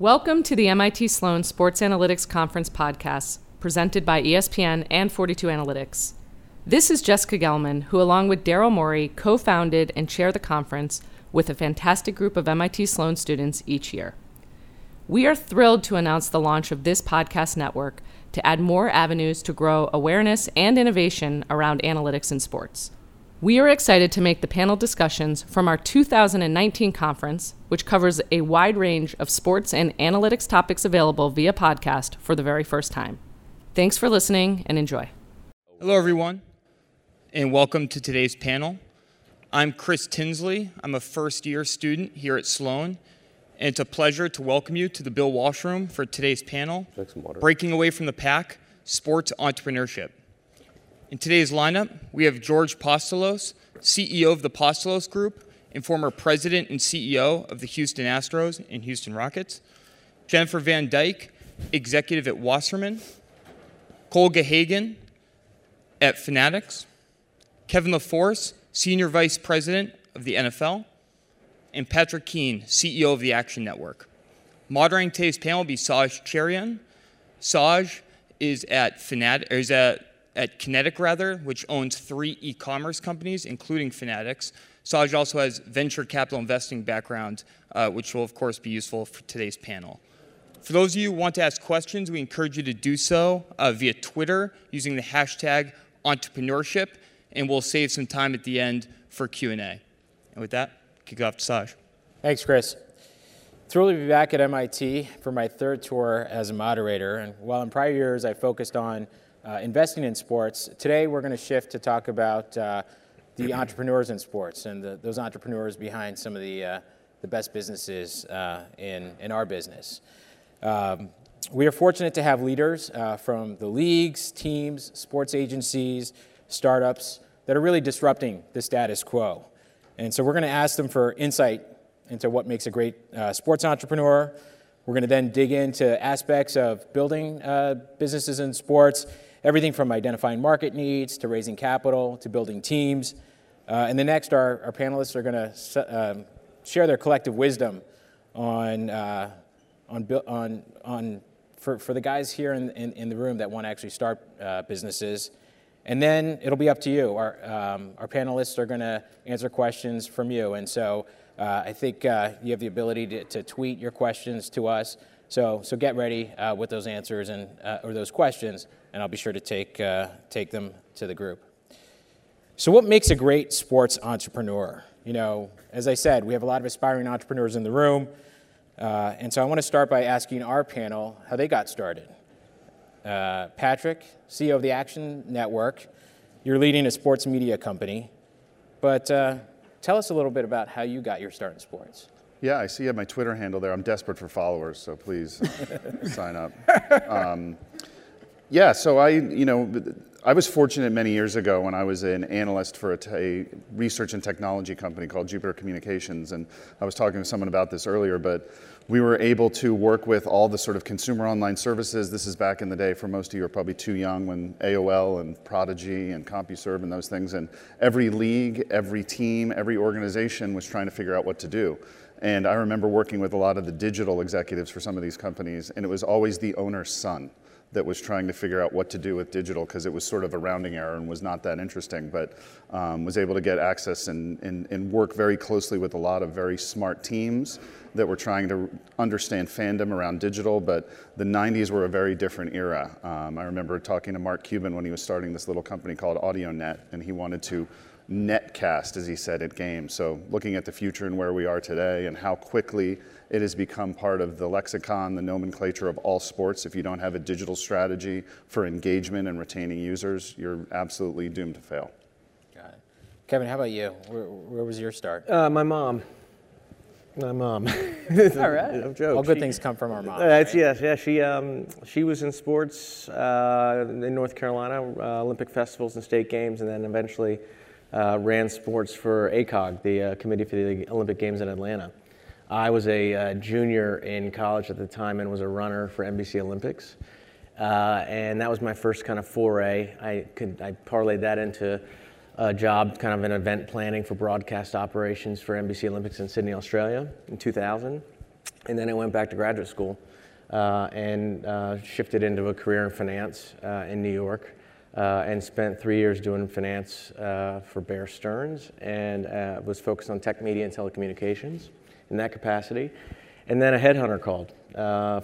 Welcome to the MIT Sloan Sports Analytics Conference podcast, presented by ESPN and 42 Analytics. This is Jessica Gelman, who, along with Daryl Morey, co founded and chair the conference with a fantastic group of MIT Sloan students each year. We are thrilled to announce the launch of this podcast network to add more avenues to grow awareness and innovation around analytics in sports. We are excited to make the panel discussions from our 2019 conference, which covers a wide range of sports and analytics topics available via podcast for the very first time. Thanks for listening and enjoy. Hello, everyone, and welcome to today's panel. I'm Chris Tinsley. I'm a first year student here at Sloan, and it's a pleasure to welcome you to the Bill Walsh Room for today's panel Breaking Away from the Pack Sports Entrepreneurship. In today's lineup, we have George Postolos, CEO of the Postolos Group and former president and CEO of the Houston Astros and Houston Rockets, Jennifer Van Dijk, executive at Wasserman, Cole Gahagan at Fanatics, Kevin LaForce, senior vice president of the NFL, and Patrick Keane, CEO of the Action Network. Moderating today's panel will be Saj Cherian. Saj is at Fanat- is at at Kynetic rather, which owns three e-commerce companies, including Fanatics. Saj also has venture capital investing background, uh, which will of course be useful for today's panel. For those of you who want to ask questions, we encourage you to do so uh, via Twitter using the hashtag entrepreneurship, and we'll save some time at the end for Q&A. And with that, kick off to Saj. Thanks, Chris. Thrilled to be back at MIT for my third tour as a moderator. And while in prior years I focused on uh, investing in sports. Today, we're going to shift to talk about uh, the entrepreneurs in sports and the, those entrepreneurs behind some of the, uh, the best businesses uh, in, in our business. Um, we are fortunate to have leaders uh, from the leagues, teams, sports agencies, startups that are really disrupting the status quo. And so we're going to ask them for insight into what makes a great uh, sports entrepreneur. We're going to then dig into aspects of building businesses in sports everything from identifying market needs to raising capital to building teams. Uh, and the next, our, our panelists are going to um, share their collective wisdom on, uh, on, on, on for, for the guys here in, in, in the room that want to actually start uh, businesses. And then it'll be up to you. Our, um, our panelists are going to answer questions from you. And so uh, I think uh, you have the ability to, to tweet your questions to us. So, so get ready uh, with those answers and, or those questions, and I'll be sure to take, take them to the group. So, what makes a great sports entrepreneur? You know, as I said, we have a lot of aspiring entrepreneurs in the room, uh, and so I want to start by asking our panel how they got started. Uh, Patrick, CEO of the Action Network, you're leading a sports media company, but uh, tell us a little bit about how you got your start in sports. Yeah, I see you have my Twitter handle there. I'm desperate for followers, so please sign up. Um, yeah, so I, you know, I was fortunate many years ago when I was an analyst for a, t- a research and technology company called Jupiter Communications, and I was talking to someone about this earlier, but we were able to work with all the sort of consumer online services. This is back in the day for most of you are probably too young when AOL and Prodigy and CompuServe and those things, and every league, every team, every organization was trying to figure out what to do. And I remember working with a lot of the digital executives for some of these companies, and it was always the owner's son that was trying to figure out what to do with digital because it was sort of a rounding error and was not that interesting, but um, was able to get access and, and, and work very closely with a lot of very smart teams that were trying to understand fandom around digital, but the 90s were a very different era. Um, I remember talking to Mark Cuban when he was starting this little company called AudioNet, and he wanted to netcast, as he said, at games. So looking at the future and where we are today and how quickly it has become part of the lexicon, the nomenclature of all sports. If you don't have a digital strategy for engagement and retaining users, you're absolutely doomed to fail. Got it. Kevin, how about you? Where, where was your start? Uh, my mom. My mom. All right. no joke. All good She- things come from our moms. That's right? yes, yeah. She um, she was in sports uh, in North Carolina, uh, Olympic festivals and state games, and then eventually uh, ran sports for ACOG, the uh, Committee for the Olympic Games in Atlanta. I was a uh, junior in college at the time and was a runner for NBC Olympics, uh, and that was my first kind of foray. I could I parlayed that into a job, kind of in event planning for broadcast operations for NBC Olympics in Sydney, Australia, in 2000. And then I went back to graduate school uh, and uh, shifted into a career in finance in New York. Uh, and spent three years doing finance uh, for Bear Stearns and uh, was focused on tech media and telecommunications in that capacity. And then a headhunter called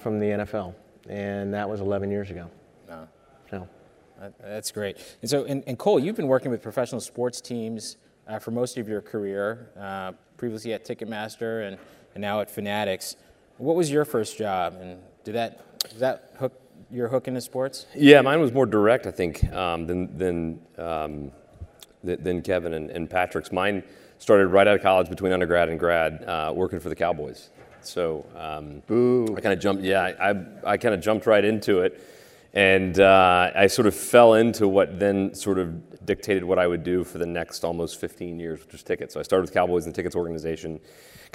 from the NFL, and that was 11 years ago. No. So. That's great. And so, and, and, Cole, you've been working with professional sports teams uh, for most of your career, uh, previously at Ticketmaster and, and now at Fanatics. What was your first job, and did that did that hook your hook into sports? Yeah, mine was more direct, I think, um, than than, um, than Kevin and, and, Patrick's. Mine started right out of college, between undergrad and grad, uh, working for the Cowboys. So um, I kind of jumped. Yeah, I, I, I kind of jumped right into it. And uh, I sort of fell into what then sort of dictated what I would do for the next almost 15 years, which was tickets. So I started with Cowboys and the tickets organization.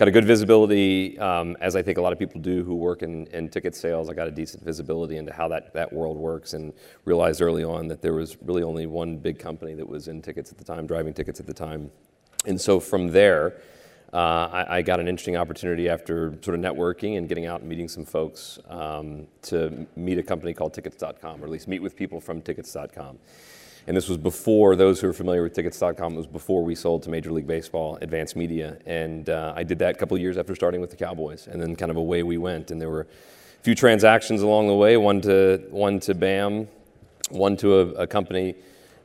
Got a good visibility, um, as I think a lot of people do who work in, in ticket sales. I got a decent visibility into how that, that world works and realized early on that there was really only one big company that was in tickets at the time, driving tickets at the time. And so from there, uh, I, I, got an interesting opportunity after sort of networking and getting out and meeting some folks um, to meet a company called Tickets.com, or at least meet with people from Tickets.com. And this was before, those who are familiar with Tickets.com, it was before we sold to Major League Baseball, Advanced Media. And uh, I did that a couple of years after starting with the Cowboys. And then kind of away we went. And there were a few transactions along the way one to, one to BAM, one to a, a company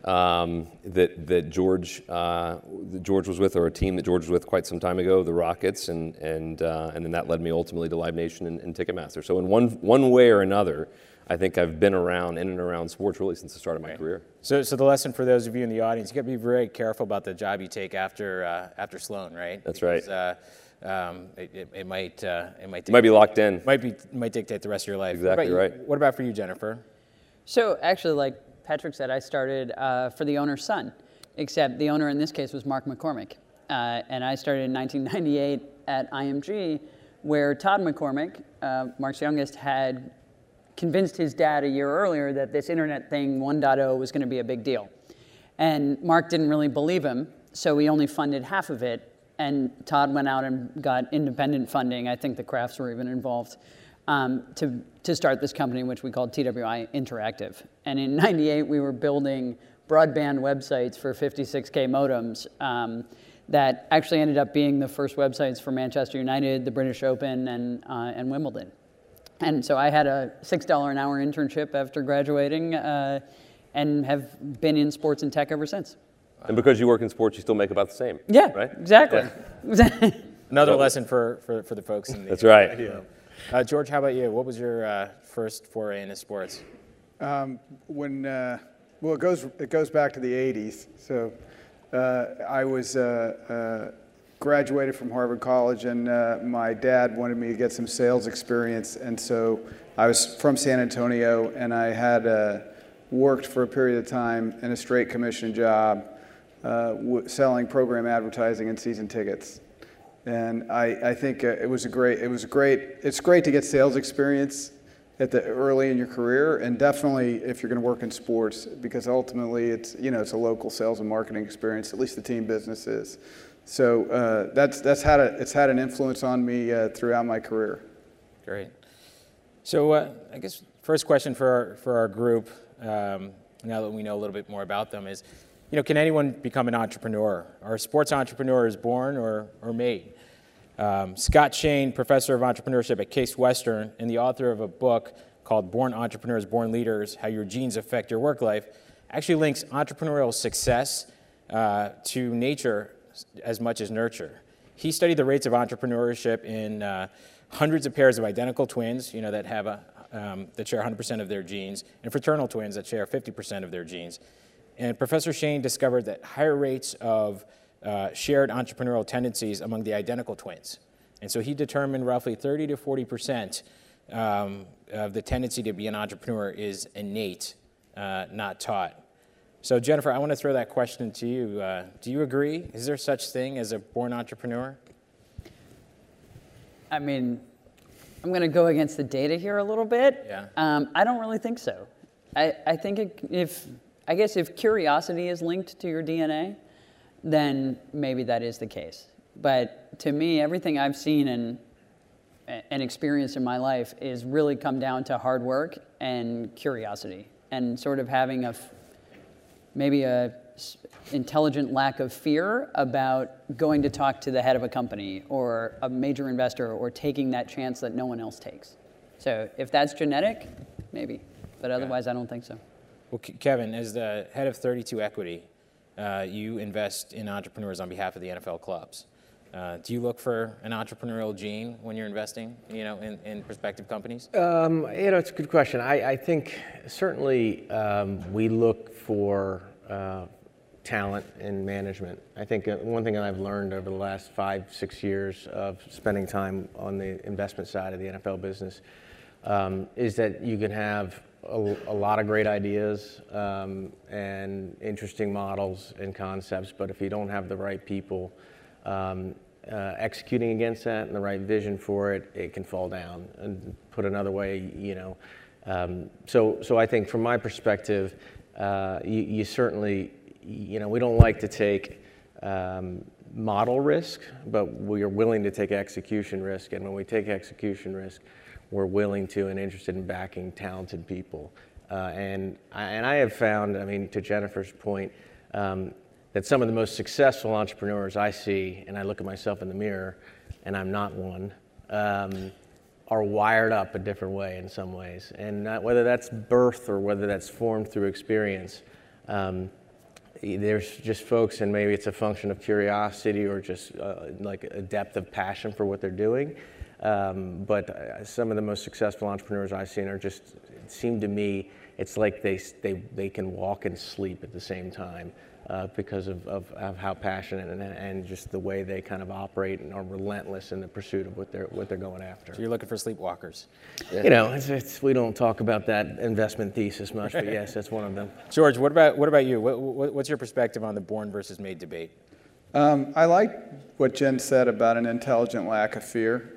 um, that that George uh, that George was with, or a team that George was with quite some time ago, the Rockets, and and uh, and then that led me ultimately to Live Nation and, and, Ticketmaster. So in one one way or another, I think I've been around in and around sports really since the start of my career. So so the lesson for those of you in the audience, you got to be very careful about the job you take after uh, after Sloan, right? That's because, right. Uh, um, it, it, it, might uh, it might dictate, might be locked in. Might be might dictate the rest of your life. Exactly what right. You, what about for you, Jennifer? So actually, like Patrick said, I started uh, for the owner's son, except the owner in this case was Mark McCormack. Uh, and I started in 1998 at IMG, where Todd McCormack, uh, Mark's youngest, had convinced his dad a year earlier that this internet thing 1.0 was going to be a big deal. And Mark didn't really believe him, so he only funded half of it. And Todd went out and got independent funding. I think the Krafts were even involved um, to, to start this company, which we called TWI Interactive. And in 98, we were building broadband websites for 56K modems um, that actually ended up being the first websites for Manchester United, the British Open, and, uh, and Wimbledon. And so I had a $6 an hour internship after graduating uh, and have been in sports and tech ever since. And because you work in sports, you still make about the same. Yeah, right? exactly. Yeah. Another lesson for, for, for the folks in the That's right. Uh, George, how about you? What was your uh, first foray into sports? Um, when uh, well, it goes it goes back to the '80s. So uh, I was uh, uh, graduated from Harvard College, and uh, my dad wanted me to get some sales experience, and so I was from San Antonio, and I had uh, worked for a period of time in a straight commission job, uh, w- selling program advertising and season tickets. And I, I think uh, it was a great, it was great, it's great to get sales experience at the early in your career, and definitely if you're going to work in sports, because ultimately it's, you know, it's a local sales and marketing experience, at least the team business is. So uh, that's, that's had a, it's had an influence on me uh, throughout my career. Great. So uh, I guess first question for our, for our group, um, now that we know a little bit more about them, is, you know, can anyone become an entrepreneur? Are sports entrepreneurs born or, or made? Um, Scott Shane, professor of entrepreneurship at Case Western, and the author of a book called Born Entrepreneurs, Born Leaders How Your Genes Affect Your Work Life, actually links entrepreneurial success uh, to nature as much as nurture. He studied the rates of entrepreneurship in uh, hundreds of pairs of identical twins, you know, that have a, um, that share 100% of their genes, and fraternal twins that share 50% of their genes. And Professor Shane discovered that higher rates of uh, shared entrepreneurial tendencies among the identical twins. And so he determined roughly 30 to 40 percent um, of the tendency to be an entrepreneur is innate, uh, not taught. So, Jennifer, I want to throw that question to you. Uh, do you agree? Is there such thing as a born entrepreneur? I mean, I'm going to go against the data here a little bit. Yeah. Um, I don't really think so. I, I think it, if, I guess if curiosity is linked to your DNA, then maybe that is the case. But to me, everything I've seen in and experienced in my life is really come down to hard work and curiosity and sort of having a maybe a intelligent lack of fear about going to talk to the head of a company or a major investor or taking that chance that no one else takes. So if that's genetic, maybe, but otherwise I don't think so. Well, Kevin, as the head of 32 Equity, uh, you invest in entrepreneurs on behalf of the NFL clubs. Uh, do you look for an entrepreneurial gene when you're investing, you know, in, in prospective companies? Um, you know, it's a good question. I, I think certainly um, we look for uh, talent in management. I think uh, one thing that I've learned over the last five, six years of spending time on the investment side of the NFL business um, is that you can have a, a lot of great ideas um, and interesting models and concepts, but if you don't have the right people um, uh, executing against that and the right vision for it, it can fall down. And put another way, you know, um, so so I think from my perspective, uh, you, you, certainly, you know, we don't like to take um, model risk, but we are willing to take execution risk. And when we take execution risk, we're willing to and interested in backing talented people. Uh, and, I, and I have found, I mean, to Jennifer's point, um, that some of the most successful entrepreneurs I see, and I look at myself in the mirror, and I'm not one, um, are wired up a different way in some ways. And whether that's birth or whether that's formed through experience, um, there's just folks, and maybe it's a function of curiosity or just uh, like a depth of passion for what they're doing um, but uh, some of the most successful entrepreneurs I've seen are just, it seemed to me, it's like they, they, they can walk and sleep at the same time uh, because of, of, of, how passionate and, and just the way they kind of operate and are relentless in the pursuit of what they're, what they're going after. So you're looking for sleepwalkers. Yeah. You know, it's, it's, we don't talk about that investment thesis much, but yes, that's one of them. George, what about, what about you? What, what, what's your perspective on the born versus made debate? Um, I like what Jen said about an intelligent lack of fear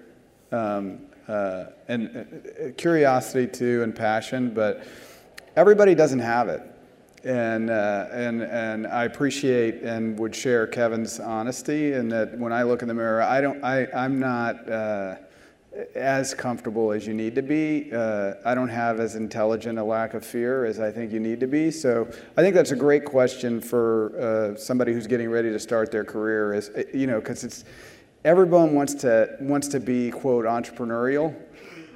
um, uh, and uh, curiosity too, and passion. But everybody doesn't have it, and uh, and and I appreciate and would share Kevin's honesty. in that when I look in the mirror, I don't, I I'm not. Uh, as comfortable as you need to be. Uh, I don't have as intelligent a lack of fear as I think you need to be. So I think that's a great question for uh, somebody who's getting ready to start their career. Is you know because it's everyone wants to wants to be quote entrepreneurial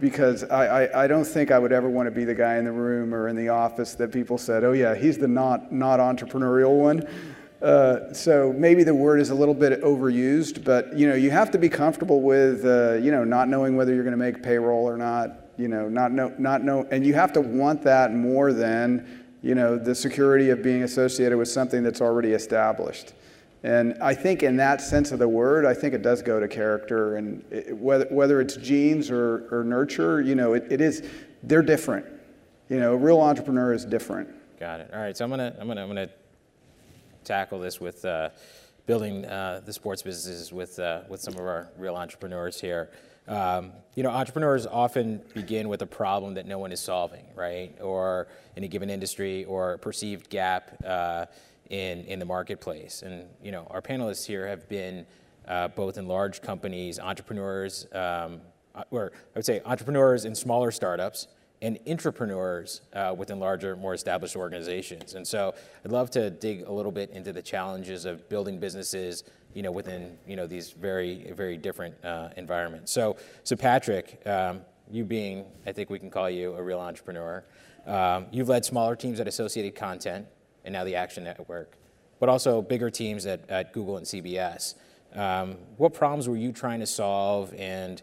because I, I, I, don't think I would ever want to be the guy in the room or in the office that people said, oh yeah, he's the not not entrepreneurial one. Uh, so maybe the word is a little bit overused, but you know you have to be comfortable with uh, you know not knowing whether you're going to make payroll or not. You know not know not know, and you have to want that more than you know the security of being associated with something that's already established. And I think, in that sense of the word, I think it does go to character, and it, whether whether it's genes or, or nurture, you know, it, it is. They're different. You know, a real entrepreneur is different. Got it. All right. So I'm gonna I'm gonna I'm gonna tackle this with uh, building uh, the sports businesses with uh, with some of our real entrepreneurs here. Um, you know, entrepreneurs often begin with a problem that no one is solving, right? Or in a given industry, or a perceived gap uh, in, in the marketplace. And you know, our panelists here have been uh, both in large companies, entrepreneurs, um, uh, or I would say entrepreneurs in smaller startups, and entrepreneurs uh, within larger, more established organizations. And so I'd love to dig a little bit into the challenges of building businesses, you know, within you know these very, very different uh, environments. So, so Patrick, um, you being, I think we can call you a real entrepreneur. Um, you've led smaller teams at Associated Content and now the Action Network, but also bigger teams at, at Google and CBS. Um, what problems were you trying to solve and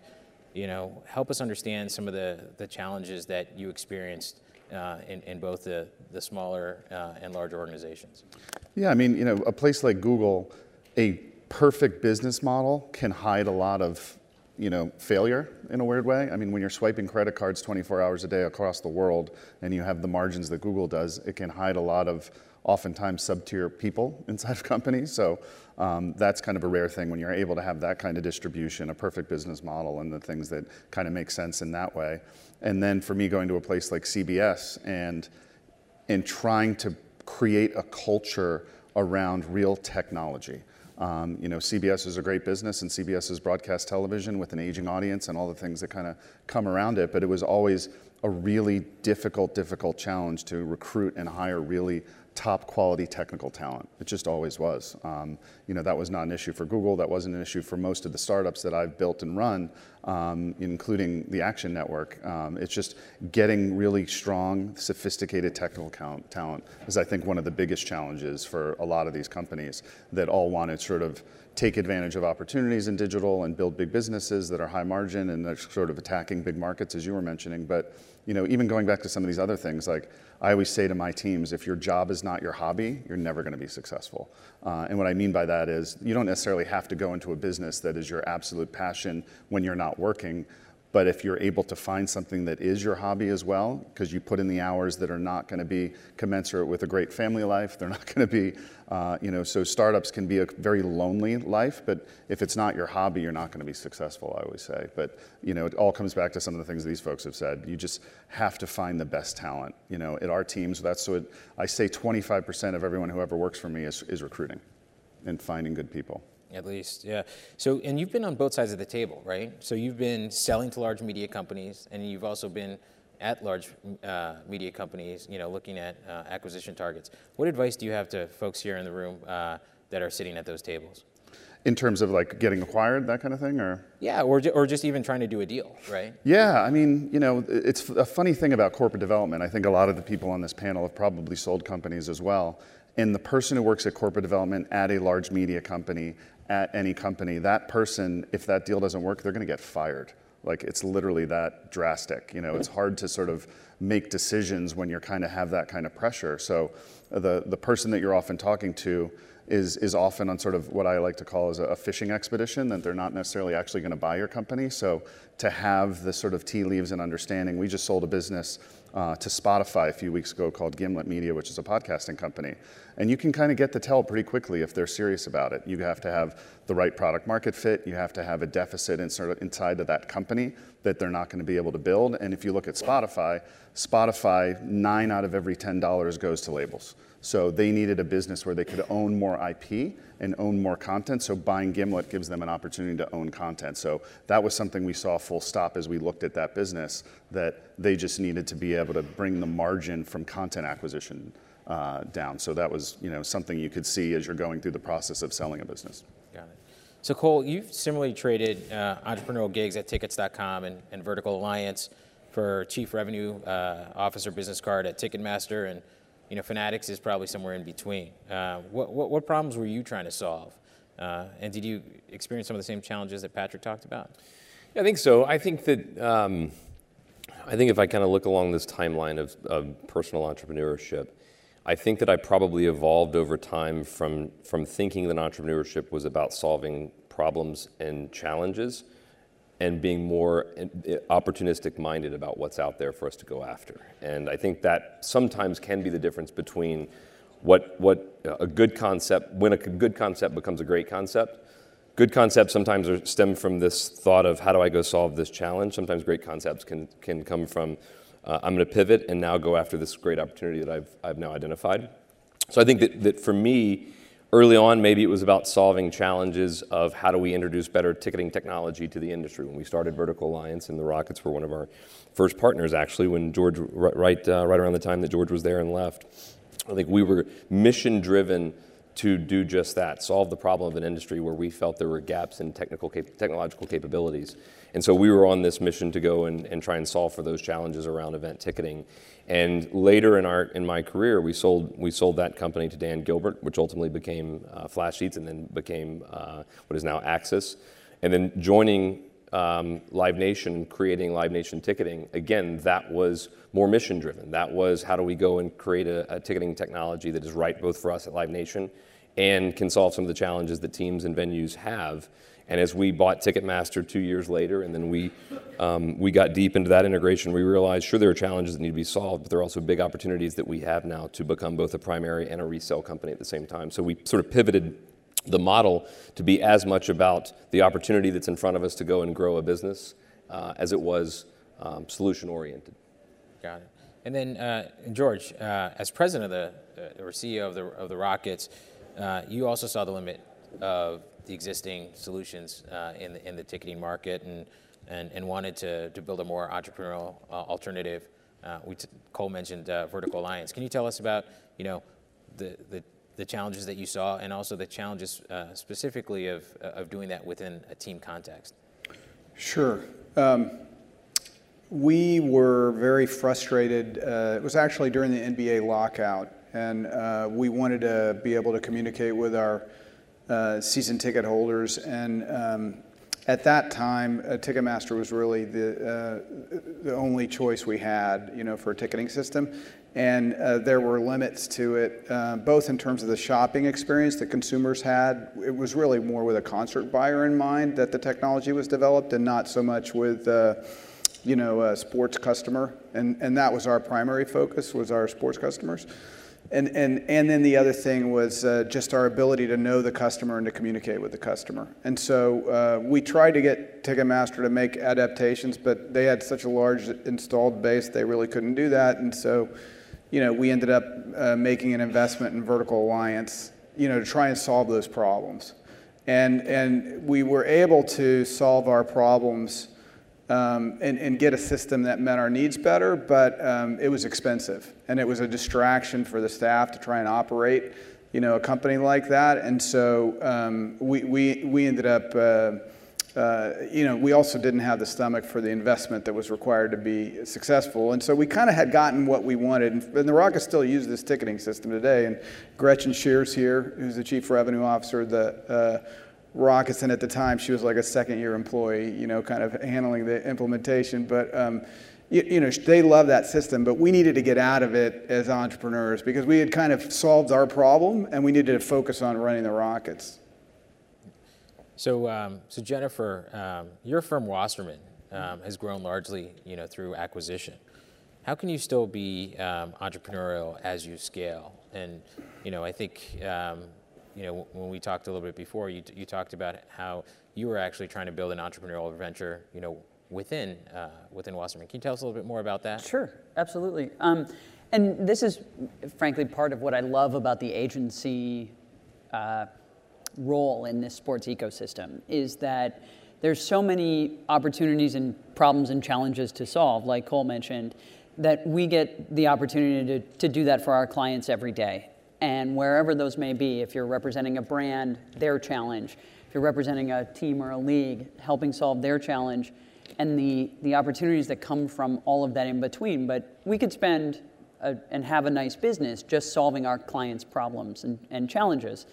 you know, help us understand some of the, the challenges that you experienced uh, in, in both the, the smaller uh, and larger organizations? Yeah, I mean, you know, a place like Google, a perfect business model can hide a lot of you know, failure in a weird way. I mean, when you're swiping credit cards 24 hours a day across the world and you have the margins that Google does, it can hide a lot of oftentimes sub-tier people inside of companies. So um, that's kind of a rare thing when you're able to have that kind of distribution, a perfect business model, and the things that kind of make sense in that way. And then for me, going to a place like CBS and and trying to create a culture around real technology. Um, you know, CBS is a great business, and CBS is broadcast television with an aging audience and all the things that kind of come around it. But it was always a really difficult, difficult challenge to recruit and hire really top quality technical talent. It just always was. Um, you know, that was not an issue for Google. That wasn't an issue for most of the startups that I've built and run, um, including the Action Network. Um, it's just getting really strong, sophisticated technical count, talent is, I think, one of the biggest challenges for a lot of these companies that all want to sort of take advantage of opportunities in digital and build big businesses that are high margin and they're sort of attacking big markets, as you were mentioning. But you know, even going back to some of these other things, like I always say to my teams, if your job is not your hobby, you're never going to be successful. Uh, and what I mean by that is you don't necessarily have to go into a business that is your absolute passion when you're not working. But if you're able to find something that is your hobby as well, because you put in the hours that are not going to be commensurate with a great family life, they're not going to be, uh, you know, so startups can be a very lonely life. But if it's not your hobby, you're not going to be successful, I always say. But, you know, it all comes back to some of the things these folks have said. You just have to find the best talent. You know, at our teams, that's what I say 25% of everyone who ever works for me is, is recruiting and finding good people. At least, yeah. So, and you've been on both sides of the table, right? So you've been selling to large media companies, and you've also been at large uh, media companies, you know, looking at uh, acquisition targets. What advice do you have to folks here in the room uh, that are sitting at those tables? In terms of like getting acquired, that kind of thing, or yeah, or or just even trying to do a deal, right? Yeah, I mean, you know, it's a funny thing about corporate development. I think a lot of the people on this panel have probably sold companies as well. And the person who works at corporate development at a large media company at any company, that person, if that deal doesn't work, they're going to get fired. Like it's literally that drastic. You know, it's hard to sort of make decisions when you're kind of have that kind of pressure. So the the person that you're often talking to is is often on sort of what I like to call as a, a fishing expedition that they're not necessarily actually going to buy your company. So to have the sort of tea leaves and understanding, we just sold a business uh, to Spotify a few weeks ago called Gimlet Media, which is a podcasting company. And you can kind of get the tell pretty quickly if they're serious about it. You have to have the right product market fit. You have to have a deficit inside of that company that they're not going to be able to build. And if you look at Spotify, Spotify, nine out of every $10 goes to labels. So they needed a business where they could own more IP and own more content. So buying Gimlet gives them an opportunity to own content. So that was something we saw full stop as we looked at that business, that they just needed to be able to bring the margin from content acquisition uh, down. So that was you know, something you could see as you're going through the process of selling a business. Got it. So Cole, you've similarly traded uh, entrepreneurial gigs at tickets.com and, and Vertical Alliance for chief revenue uh, officer business card at Ticketmaster and you know, Fanatics is probably somewhere in between. Uh, what, what, what, problems were you trying to solve? Uh, and did you experience some of the same challenges that Patrick talked about? Yeah, I think so. I think that, um, I think if I kind of look along this timeline of, of, personal entrepreneurship, I think that I probably evolved over time from, from thinking that entrepreneurship was about solving problems and challenges and being more uh, opportunistic minded about what's out there for us to go after. And I think that sometimes can be the difference between what, what a good concept, when a good concept becomes a great concept. Good concepts sometimes are, stem from this thought of how do I go solve this challenge. Sometimes great concepts can, can come from uh, I'm going to pivot and now go after this great opportunity that I've, I've now identified. So I think that, that for me, Early on, maybe it was about solving challenges of how do we introduce better ticketing technology to the industry. When we started Vertical Alliance, and the Rockets were one of our first partners, actually, when George, right, uh, right around the time that George was there and left. I think we were mission driven to do just that, solve the problem of an industry where we felt there were gaps in technical cap- technological capabilities. And so we were on this mission to go and, and try and solve for those challenges around event ticketing. And later in our in my career, we sold we sold that company to Dan Gilbert, which ultimately became uh, Flash Seats, and then became uh, what is now AXS. And then joining um, Live Nation, creating Live Nation ticketing, again, that was more mission driven. That was how do we go and create a, a ticketing technology that is right both for us at Live Nation and can solve some of the challenges that teams and venues have and as we bought Ticketmaster two years later, and then we, um, we got deep into that integration, we realized sure, there are challenges that need to be solved, but there are also big opportunities that we have now to become both a primary and a resale company at the same time. So we sort of pivoted the model to be as much about the opportunity that's in front of us to go and grow a business uh, as it was um, solution oriented. Got it. And then, uh, George, uh, as president of the, uh, or CEO of the, of the Rockets, uh, you also saw the limit of the existing solutions uh, in, the, in the ticketing market and, and, and wanted to, to build a more entrepreneurial uh, alternative. Uh, we Cole mentioned uh, Vertical Alliance. Can you tell us about, you know, the, the, the challenges that you saw and also the challenges uh, specifically of, of doing that within a team context? Sure. Um, we were very frustrated. It was actually during the NBA lockout, and uh, we wanted to be able to communicate with our uh, season ticket holders. And um, at that time, uh, Ticketmaster was really the, uh, the only choice we had, you know, for a ticketing system. And there were limits to it, both in terms of the shopping experience that consumers had. It was really more with a concert buyer in mind that the technology was developed, and not so much with you know, a sports customer, and, and that was our primary focus, was our sports customers. And, and, and then the other thing was uh, just our ability to know the customer and to communicate with the customer. And so uh, we tried to get Ticketmaster to make adaptations, but they had such a large installed base, they really couldn't do that. And so, you know, we ended up uh, making an investment in Vertical Alliance, you know, to try and solve those problems. And, and we were able to solve our problems um, and, and, get a system that met our needs better, but um, it was expensive. And it was a distraction for the staff to try and operate, you know, a company like that. And so um, we, we, we ended up, uh, uh, you know, we also didn't have the stomach for the investment that was required to be successful. And so we kind of had gotten what we wanted. And, and the Rockets still use this ticketing system today. And Gretchen Sheirr here, who's the chief revenue officer, the uh, Rocketson at the time, she was like a second year employee, you know, kind of handling the implementation. But, um, you, you, know, they love that system, but we needed to get out of it as entrepreneurs because we had kind of solved our problem and we needed to focus on running the Rockets. So, um, so Jennifer, um, your firm Wasserman um, has grown largely, you know, through acquisition. How can you still be um, entrepreneurial as you scale? And, you know, I think um, you know, when we talked a little bit before, you, you talked about how you were actually trying to build an entrepreneurial venture, you know, within uh, within Wasserman. Can you tell us a little bit more about that? Sure, absolutely. Um, and this is, frankly, part of what I love about the agency uh, role in this sports ecosystem is that there's so many opportunities and problems and challenges to solve, like Cole mentioned, that we get the opportunity to, to do that for our clients every day and wherever those may be, if you're representing a brand, their challenge, if you're representing a team or a league, helping solve their challenge, and the, the opportunities that come from all of that in between. But we could spend a, and have a nice business just solving our clients' problems and, and challenges.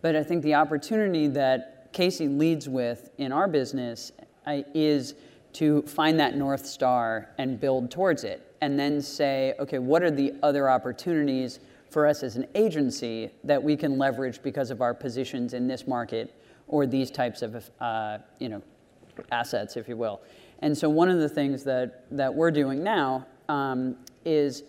But I think the opportunity that Casey leads with in our business uh, is to find that North Star and build towards it, and then say, okay, what are the other opportunities? For us as an agency that we can leverage because of our positions in this market or these types of uh, you know, assets, if you will. And so one of the things that, that we're doing now um, is,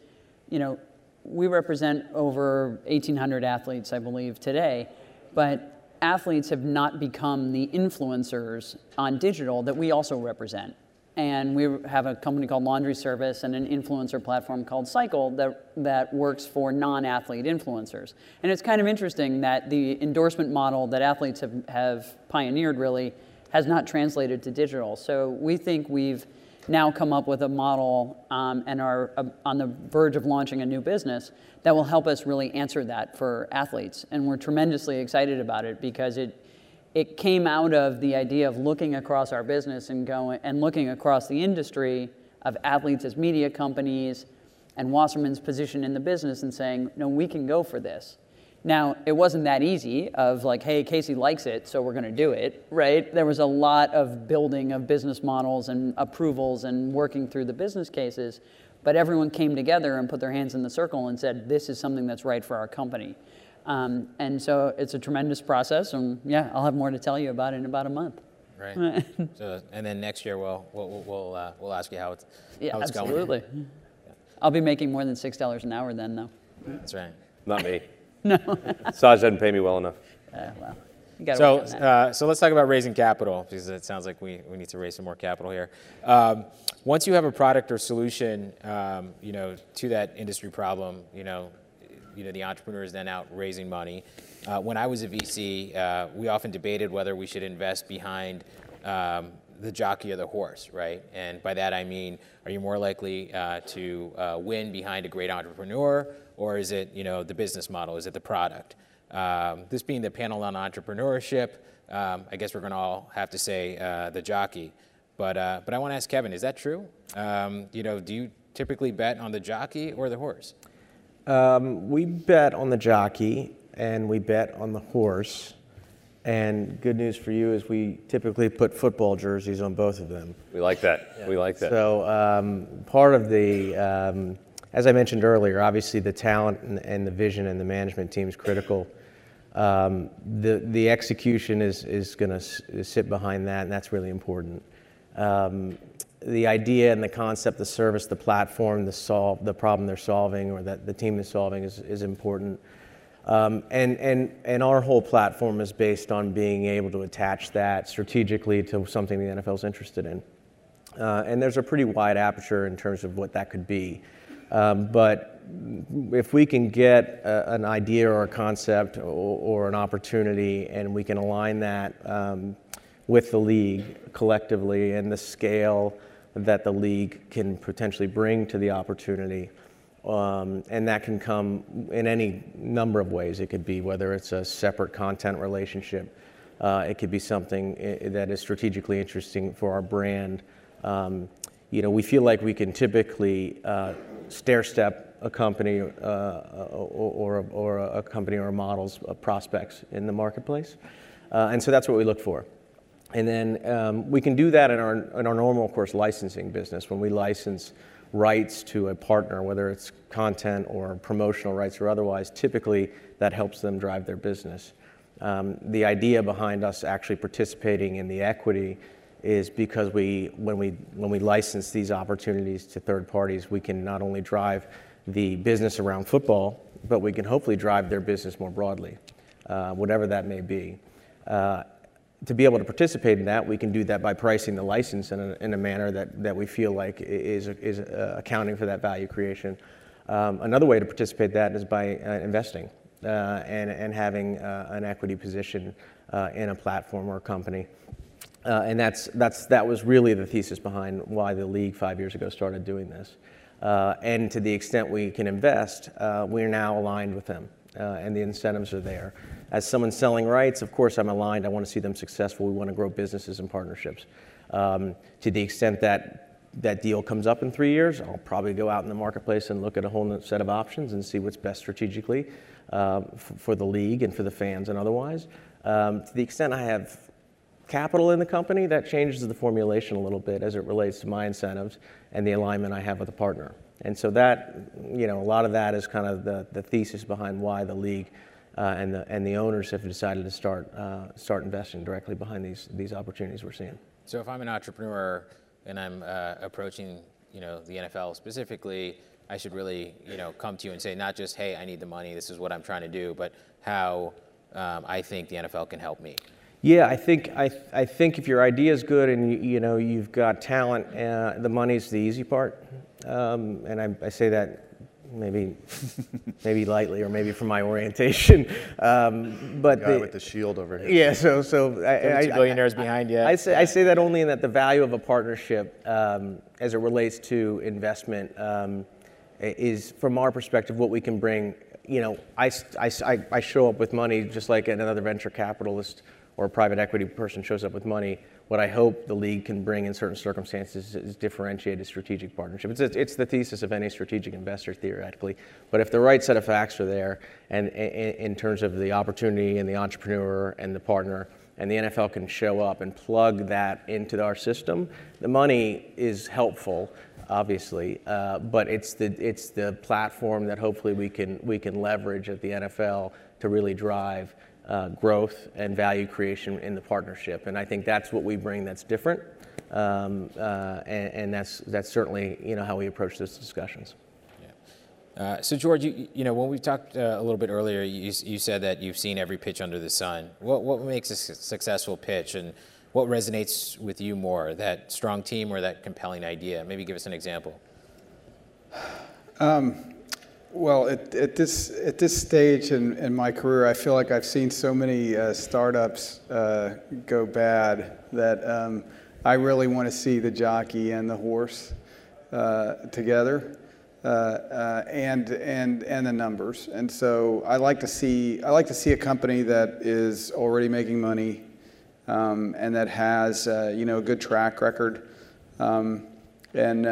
you know, we represent over 1,800 athletes, I believe, today, but athletes have not become the influencers on digital that we also represent and we have a company called Laundry Service and an influencer platform called Cycle that, that works for non-athlete influencers. And it's kind of interesting that the endorsement model that athletes have, have pioneered really has not translated to digital. So we think we've now come up with a model um, and are uh, on the verge of launching a new business that will help us really answer that for athletes. And we're tremendously excited about it because it, it came out of the idea of looking across our business and going and looking across the industry of athletes as media companies and Wasserman's position in the business and saying, no, we can go for this. Now, it wasn't that easy of like, hey, Casey likes it, so we're going to do it, right? There was a lot of building of business models and approvals and working through the business cases, but everyone came together and put their hands in the circle and said, this is something that's right for our company. Um, and so it's a tremendous process, and yeah, I'll have more to tell you about it in about a month. Right. so, and then next year we'll we'll we'll, uh, we'll ask you how it's yeah, how it's absolutely. going. Yeah. I'll be making more than six dollars an hour then, though. That's right. Not me. no. Saj doesn't pay me well enough. Uh, well. So, uh, so let's talk about raising capital because it sounds like we, we need to raise some more capital here. Um, once you have a product or solution, um, you know, to that industry problem, you know, you know, the entrepreneur is then out raising money. Uh, when I was a VC, uh, we often debated whether we should invest behind um, the jockey or the horse, right? And by that I mean, are you more likely uh, to uh, win behind a great entrepreneur, or is it, you know, the business model? Is it the product? Um, this being the panel on entrepreneurship, um, I guess we're going to all have to say uh, the jockey. But uh, but I want to ask Kevin, is that true? Um, you know, do you typically bet on the jockey or the horse? Um, we bet on the jockey and we bet on the horse. And good news for you is we typically put football jerseys on both of them. We like that. We like that. So um, part of the, um, as I mentioned earlier, obviously the talent and, and the vision and the management team is critical. Um, the the execution is is going to sit behind that, and that's really important. The idea and the concept, the service, the platform, the solve, the problem they're solving, or that the team is solving, is is important. Um, and, and, and our whole platform is based on being able to attach that strategically to something the NFL is interested in. Uh, and there's a pretty wide aperture in terms of what that could be. Um, but if we can get a, an idea or a concept or, or, an opportunity and we can align that um, with the league collectively and the scale that the league can potentially bring to the opportunity, um, and that can come in any number of ways. It could be whether it's a separate content relationship, uh, it could be something that is strategically interesting for our brand. Um, you know, we feel like we can typically uh, stair step a company uh, or, or, or, a company or a model's uh, prospects in the marketplace. Uh, and so that's what we look for. And then um, we can do that in our, in our normal, of course, licensing business. When we license rights to a partner, whether it's content or promotional rights or otherwise, typically that helps them drive their business. Um, the idea behind us actually participating in the equity is because we, when we, when we license these opportunities to third parties, we can not only drive the business around football, but we can hopefully drive their business more broadly, uh, whatever that may be. Uh, to be able to participate in that, we can do that by pricing the license in a, in a manner that, that we feel like is, is uh, accounting for that value creation. Um, another way to participate that is by uh, investing uh, and, and having uh, an equity position uh, in a platform or a company. Uh, and that's, that's, that was really the thesis behind why the league five years ago started doing this. and to the extent we can invest, we're now aligned with them, and the incentives are there as someone selling rights, of course, I'm aligned. I want to see them successful. We want to grow businesses and partnerships. Um, to the extent that that deal comes up in three years, I'll probably go out in the marketplace and look at a whole set of options and see what's best strategically uh, f- for the league and for the fans and otherwise. Um, to the extent I have capital in the company, that changes the formulation a little bit as it relates to my incentives and the alignment I have with the partner. And so that, you know, a lot of that is kind of the, the thesis behind why the league uh, and, the, and the owners have decided to start, uh, start investing directly behind these, these opportunities we're seeing. So if I'm an entrepreneur and I'm uh, approaching you know, the NFL specifically, I should really you know, come to you and say not just, hey, I need the money, this is what I'm trying to do, but how um, I think the NFL can help me. Yeah, I think I, I think if your idea is good and you, you know you've got talent, uh, the money's the easy part, um, and I, I, say that maybe maybe lightly or maybe from my orientation. Um, but the guy the, with the shield over here. Yeah, so so I, I, billionaires I, behind you. I say I say that only in that the value of a partnership um, as it relates to investment um, is from our perspective what we can bring. You know, I, I, I show up with money just like another venture capitalist or a private equity person shows up with money what I hope the league can bring in certain circumstances is differentiated strategic partnership. It's, it's the thesis of any strategic investor theoretically. But if the right set of facts are there, and, in terms of the opportunity and the entrepreneur and the partner, and the NFL can show up and plug that into our system, the money is helpful, obviously, uh, but it's the it's the platform that hopefully we can we can leverage at the NFL to really drive uh, growth and value creation in the partnership. And I think that's what we bring that's different. Um, uh, and, and, that's, that's certainly you know, how we approach those discussions. Yeah. Uh, so George, you, you, know, when we talked uh, a little bit earlier, you, you said that you've seen every pitch under the sun. What, what makes a successful pitch and what resonates with you more, that strong team or that compelling idea? Maybe give us an example. Um, Well, at, at, this at this stage in, in my career, I feel like I've seen so many uh, startups uh, go bad that um, I really want to see the jockey and the horse uh, together, uh, uh, and and and the numbers. And so I like to see I like to see a company that is already making money, um, and that has uh, you know a good track record, um, and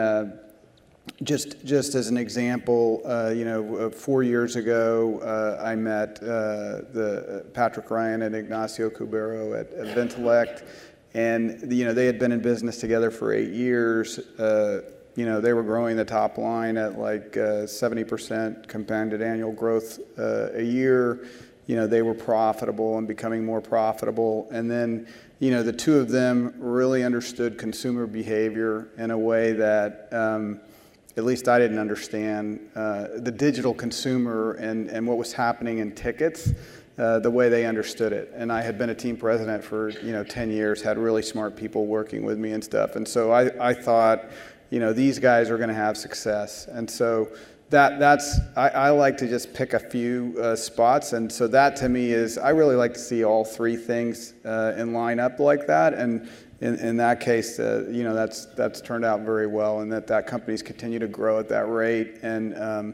just, just as an example, uh, you know, uh, four years ago, uh, I met uh, the uh, Patrick Ryan and Ignacio Cubero at, at Eventellect, and you know they had been in business together for eight years. Uh, you know, they were growing the top line at like 70% compounded annual growth a year. You know, they were profitable and becoming more profitable, and then you know the two of them really understood consumer behavior in a way that. Um, at least I didn't understand uh, the digital consumer and, and what was happening in tickets uh, the way they understood it. And I had been a team president for you know 10 years, had really smart people working with me and stuff. And so I, I thought, you know, these guys are going to have success. And so that that's I, I like to just pick a few uh, spots. And so that to me is I really like to see all three things uh, in line up like that. And in, in that case, uh, you know, that's, that's turned out very well and that, that companies continue to grow at that rate. And, um,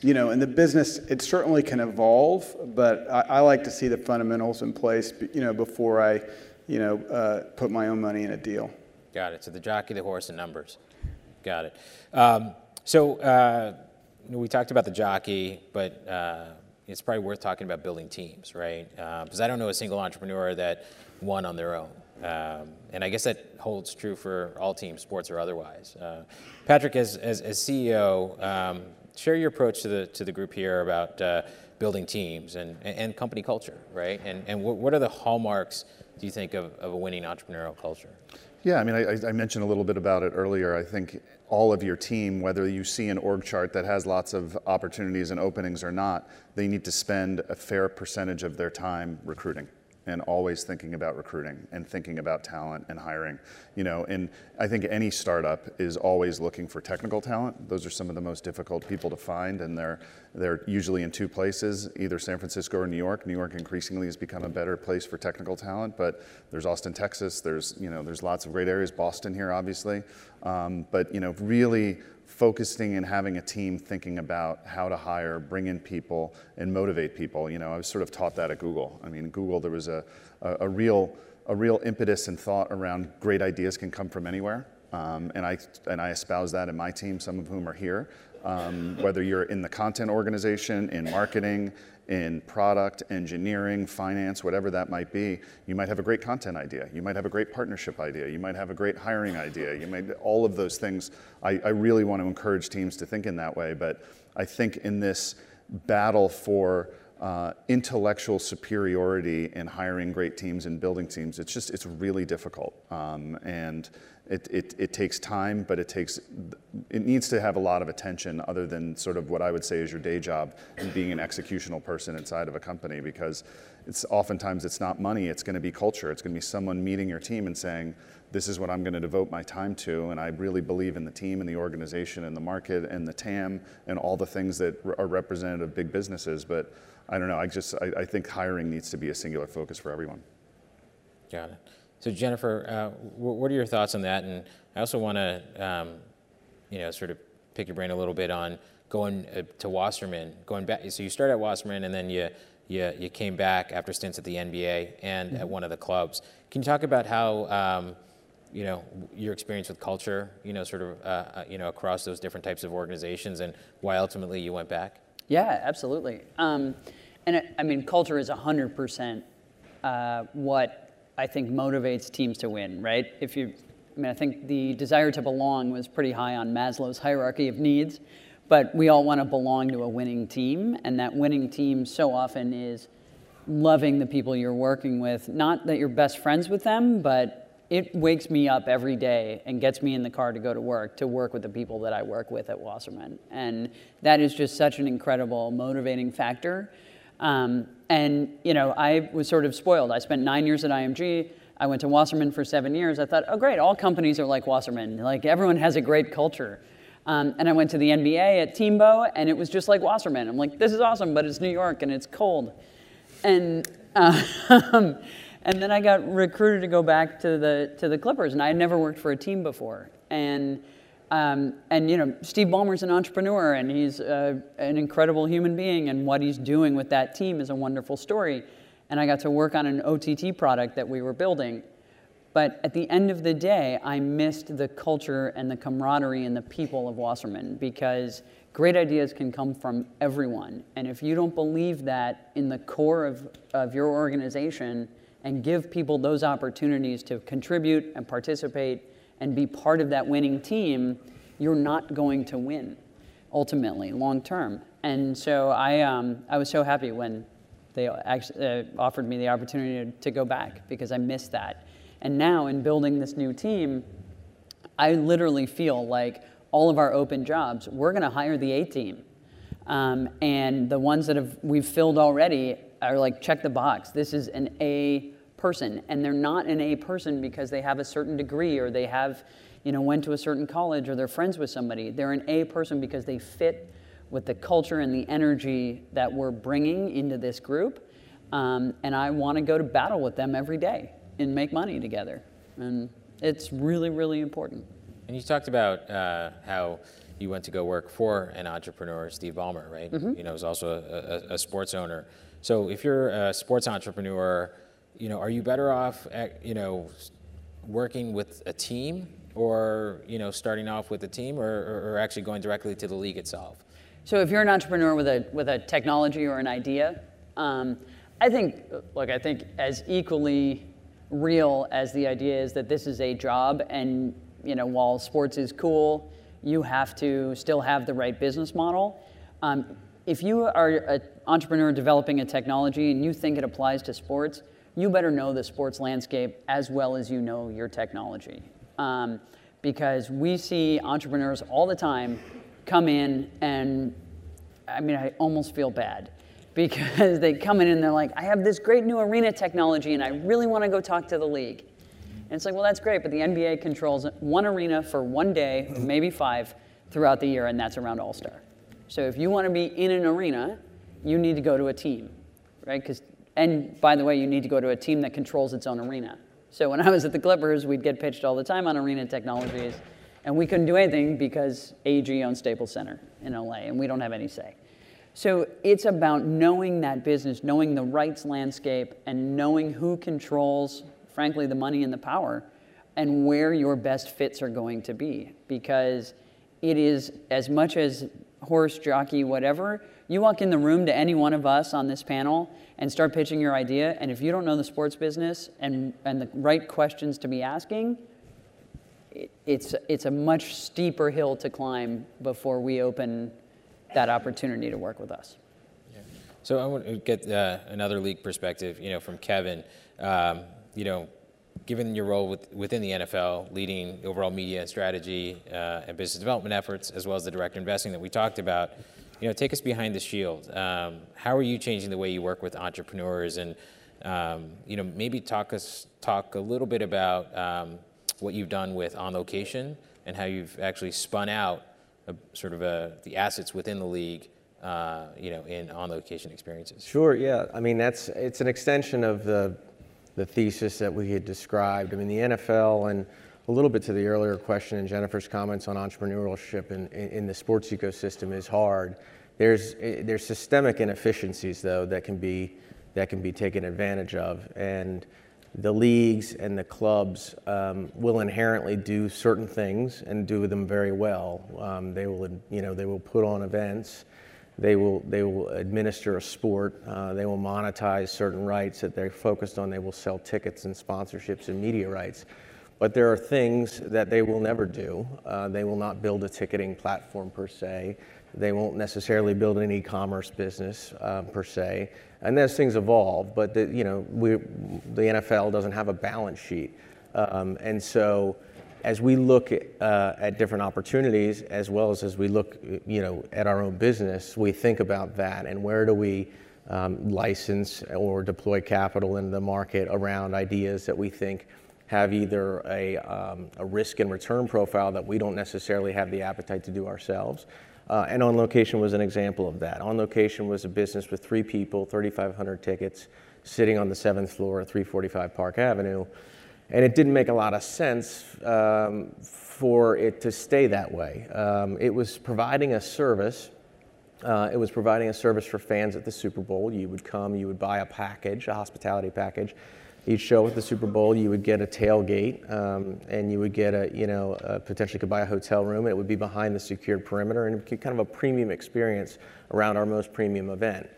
you know, in the business, it certainly can evolve, but I, I, like to see the fundamentals in place, you know, before I, you know, uh, put my own money in a deal. Got it. So the jockey, the horse, and numbers. Got it. Um, so uh, we talked about the jockey, but uh, it's probably worth talking about building teams, right? Because uh, I don't know a single entrepreneur that won on their own. Um, and I guess that holds true for all teams, sports or otherwise. Uh, Patrick, as, as, as CEO, um, share your approach to the, to the group here about uh, building teams and, and company culture, right? And, and what are the hallmarks, do you think, of, of a winning entrepreneurial culture? Yeah, I mean, I, I, mentioned a little bit about it earlier. I think all of your team, whether you see an org chart that has lots of opportunities and openings or not, they need to spend a fair percentage of their time recruiting and always thinking about recruiting and thinking about talent and hiring. You know, and I think any startup is always looking for technical talent. Those are some of the most difficult people to find, and they're they're usually in two places, either San Francisco or New York. New York increasingly has become a better place for technical talent, but there's Austin, Texas. There's you know there's lots of great areas. Boston here, obviously, um, but you know really focusing and having a team thinking about how to hire, bring in people, and motivate people. You know, I was sort of taught that at Google. I mean, Google, there was a, a, a real, a real impetus and thought around great ideas can come from anywhere. Um, and, I, and I espouse that in my team, some of whom are here. Um, whether you're in the content organization, in marketing, in product, engineering, finance, whatever that might be, you might have a great content idea. You might have a great partnership idea. You might have a great hiring idea. You might, all of those things. I, I really want to encourage teams to think in that way. But I think in this battle for uh, intellectual superiority in hiring great teams and building teams, it's just, it's really difficult. Um, and it, it, it, takes time, but it takes, it needs to have a lot of attention other than sort of what I would say is your day job and being an executional person inside of a company because it's oftentimes it's not money, it's going to be culture. It's going to be someone meeting your team and saying, this is what I'm going to devote my time to. And I really believe in the team and the organization and the market and the TAM and all the things that are representative of big businesses. But I don't know, I just, I, I think hiring needs to be a singular focus for everyone. Got it. So Jennifer, uh, what are your thoughts on that? And I also want to, um, you know, sort of pick your brain a little bit on going uh, to Wasserman, going back. So you started at Wasserman, and then you you, you came back after stints at the NBA and mm-hmm. at one of the clubs. Can you talk about how? Um, you know your experience with culture, you know, sort of, uh, uh you know, across those different types of organizations, and why ultimately you went back. Yeah, absolutely. Um, and it, I mean, culture is hundred uh, percent what I think motivates teams to win, right? If you, I mean, I think the desire to belong was pretty high on Maslow's hierarchy of needs, but we all want to belong to a winning team, and that winning team so often is loving the people you're working with. Not that you're best friends with them, but it wakes me up every day and gets me in the car to go to work to work with the people that I work with at Wasserman. And that is just such an incredible motivating factor. Um, and you know, I was sort of spoiled. I spent nine years at IMG. I went to Wasserman for seven years. I thought, oh great, all companies are like Wasserman. Like everyone has a great culture. Um, and I went to the NBA at Teambo, and it was just like Wasserman. I'm like, this is awesome, but it's New York and it's cold. And uh, and then I got recruited to go back to the to the Clippers, and I had never worked for a team before. And um, and you know, Steve Ballmer's an entrepreneur, and he's uh, an incredible human being, and what he's doing with that team is a wonderful story. And I got to work on an OTT product that we were building. But at the end of the day, I missed the culture and the camaraderie and the people of Wasserman because great ideas can come from everyone. And if you don't believe that in the core of, of your organization and give people those opportunities to contribute and participate and be part of that winning team, you're not going to win ultimately, long term. And so I, um, I was so happy when they actually uh, offered me the opportunity to, to go back because I missed that. And now, in building this new team, I literally feel like all of our open jobs, we're going to hire the A team. Um, and the ones that have, we've filled already are like, check the box. This is an A person and they're not an A person because they have a certain degree or they have, you know, went to a certain college or they're friends with somebody. They're an A person because they fit with the culture and the energy that we're bringing into this group. Um, and I want to go to battle with them every day and make money together. And it's really, really important. And you talked about uh, how you went to go work for an entrepreneur, Steve Ballmer, right? Mm-hmm. You know, was also a, a, a, sports owner. So if you're a sports entrepreneur, you know, are you better off, at, you know, working with a team or, you know, starting off with a team or, or, actually going directly to the league itself? So if you're an entrepreneur with a, with a technology or an idea, um, I think, look, I think as equally real as the idea is that this is a job and, you know, while sports is cool, you have to still have the right business model. Um, if you are an entrepreneur developing a technology and you think it applies to sports, you better know the sports landscape as well as you know your technology. Um, because we see entrepreneurs all the time come in and I mean, I almost feel bad because they come in and they're like, I have this great new arena technology and I really want to go talk to the league. And it's like, well, that's great, but the NBA controls one arena for one day, maybe five, throughout the year, and that's around All Star. So if you want to be in an arena, you need to go to a team, right? Because and by the way, you need to go to a team that controls its own arena. So when I was at the Clippers, we'd get pitched all the time on arena technologies, and we couldn't do anything because AEG owns Staples Center in LA, and we don't have any say. So it's about knowing that business, knowing the rights landscape, and knowing who controls, frankly, the money and the power, and where your best fits are going to be. Because it is as much as horse, jockey, whatever, you walk in the room to any one of us on this panel and start pitching your idea, and if you don't know the sports business and, and the right questions to be asking, it, it's, it's a much steeper hill to climb before we open that opportunity to work with us. Yeah. So I want to get uh, another league perspective, you know, from Kevin. Um, you know, given your role with, within the NFL, leading overall media strategy uh, and business development efforts, as well as the direct investing that we talked about, you know, take us behind the shield. Um, how are you changing the way you work with entrepreneurs, and um, you know, maybe talk us talk a little bit about um, what you've done with On Location and how you've actually spun out a, sort of a, the assets within the league. Uh, you know, in on location experiences. Sure. Yeah. I mean, that's it's an extension of the the thesis that we had described. I mean, the NFL and a little bit to the earlier question and Jennifer's comments on entrepreneurship in, in, in the sports ecosystem is hard. There's, eh, there's systemic inefficiencies, though, that can, be, that can be taken advantage of. And the leagues and the clubs um, will inherently do certain things and do them very well. Um, they, will, you know, they will put on events. They will, they will administer a sport. Uh, they will monetize certain rights that they're focused on. They will sell tickets and sponsorships and media rights. But there are things that they will never do. Uh, they will not build a ticketing platform per se. They won't necessarily build an e-commerce business uh, per se. And as things evolve, but the, you know, we, the NFL doesn't have a balance sheet. Um, and so as we look at, uh, at, different opportunities, as well as as we look, you know, at our own business, we think about that and where do we um, license or deploy capital in the market around ideas that we think have either a, um, a risk and return profile that we don't necessarily have the appetite to do ourselves. Uh, and On Location was an example of that. On Location was a business with three people, 3,500 tickets, sitting on the seventh floor at 345 Park Avenue. And it didn't make a lot of sense um, for it to stay that way. Um, it was providing a service. Uh, it was providing a service for fans at the Super Bowl. You would come, you would buy a package, a hospitality package. You'd show at the Super Bowl, you would get a tailgate, um, and you would get a, you know, uh, potentially could buy a hotel room. It would be behind the secured perimeter, and kind of a premium experience around our most premium event.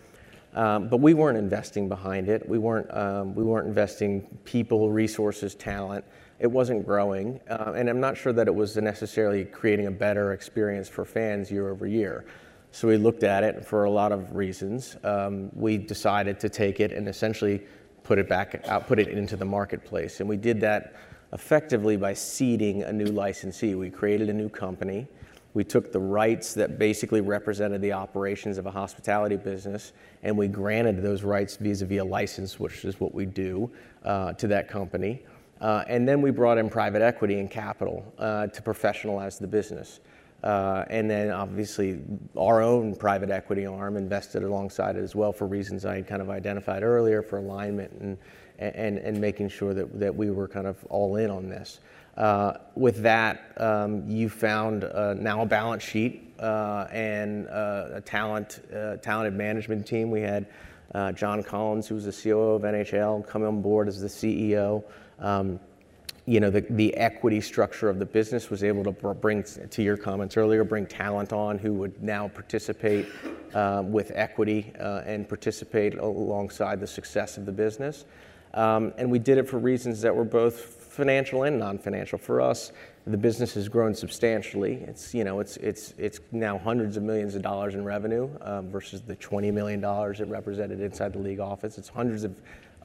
Um, but we weren't investing behind it. We weren't, um, we weren't investing people, resources, talent. It wasn't growing. Uh, and I'm not sure that it was necessarily creating a better experience for fans year over year. So we looked at it for a lot of reasons. Um, we decided to take it and essentially put it back out, put it into the marketplace. And we did that effectively by seeding a new licensee. We created a new company. We took the rights that basically represented the operations of a hospitality business, and we granted those rights vis-a-vis a license, which is what we do, uh, to that company. Uh, and then we brought in private equity and capital uh, to professionalize the business. Uh, and then obviously our own private equity arm invested alongside it as well for reasons I kind of identified earlier for alignment and, and, and making sure that, that we were kind of all in on this. Uh, with that, um, you found uh, now a balance sheet uh, and a talent, talented management team. We had John Collins, who was the COO of NHL, come on board as the CEO. Um, you know, the, the equity structure of the business was able to bring, to your comments earlier, bring talent on who would now participate um, with equity uh, and participate alongside the success of the business. Um, and we did it for reasons that were both financial and non-financial. For us, the business has grown substantially. It's, you know, it's, it's, it's now hundreds of millions of dollars in revenue um, versus the $20 million it represented inside the league office. It's hundreds of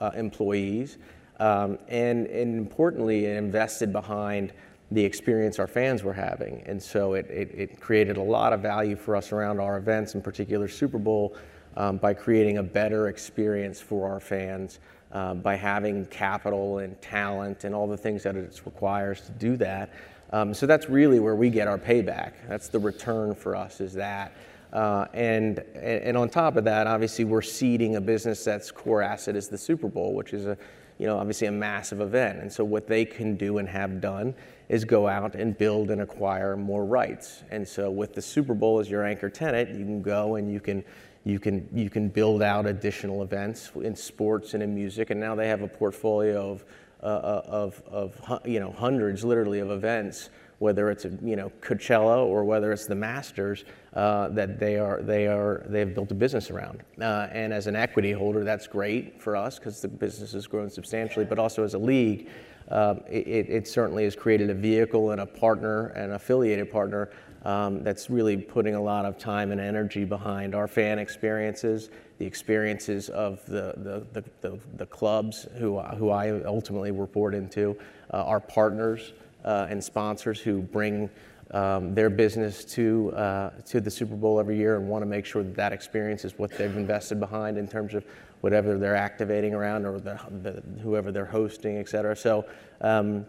uh, employees. Um, and, and importantly, it invested behind the experience our fans were having. And so it, it, it, created a lot of value for us around our events, in particular Super Bowl, um, by creating a better experience for our fans uh, by having capital and talent and all the things that it requires to do that. Um, so that's really where we get our payback. That's the return for us is that. Uh, and, and on top of that, obviously we're seeding a business that's core asset is the Super Bowl, which is a, you know, obviously a massive event. And so what they can do and have done is go out and build and acquire more rights. And so with the Super Bowl as your anchor tenant, you can go and you can you can, you can build out additional events in sports and in music, and now they have a portfolio of, uh, uh of, of you know, hundreds literally of events, whether it's you know, Coachella or whether it's the Masters, uh, that they are, they are, they've built a business around. Uh, and as an equity holder, that's great for us because the business has grown substantially, but also as a league, um, it, it, certainly has created a vehicle and a partner, and affiliated partner um, that's really putting a lot of time and energy behind our fan experiences, the experiences of the, the, the, the, the clubs who, who I ultimately report into, uh, our partners uh, and sponsors who bring um, their business to, uh, to the Super Bowl every year and want to make sure that that experience is what they've invested behind in terms of whatever they're activating around or the, the, whoever they're hosting, et cetera. So um,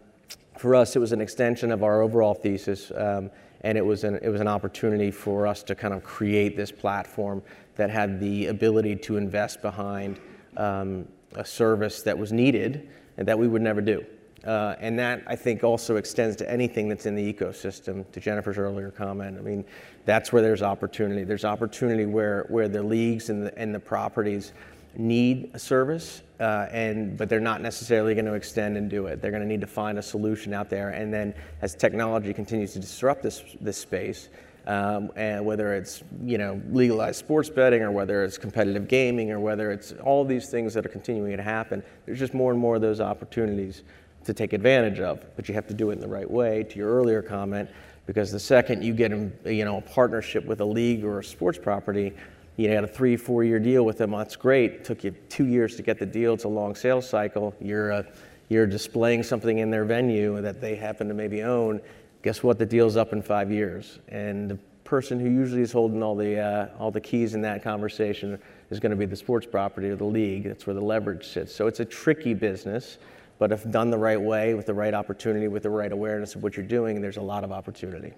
for us, it was an extension of our overall thesis. Um, and it was an, it was an opportunity for us to kind of create this platform that had the ability to invest behind um, a service that was needed and that we would never do. Uh, and that I think also extends to anything that's in the ecosystem. To Jennifer's earlier comment, I mean, that's where there's opportunity. There's opportunity where where the leagues and the, and the properties need a service, uh, and but they're not necessarily going to extend and do it. They're going to need to find a solution out there. And then as technology continues to disrupt this this space, um, and whether it's you know legalized sports betting or whether it's competitive gaming or whether it's all these things that are continuing to happen, there's just more and more of those opportunities to take advantage of. But you have to do it in the right way. To your earlier comment, because the second you get you know a partnership with a league or a sports property you had a three, four year deal with them. That's great. It took you two years to get the deal. It's a long sales cycle. You're, uh, you're displaying something in their venue that they happen to maybe own. Guess what? The deal's up in five years. And the person who usually is holding all the, uh, all the keys in that conversation is going to be the sports property or the league. That's where the leverage sits. So it's a tricky business. But if done the right way, with the right opportunity, with the right awareness of what you're doing, there's a lot of opportunity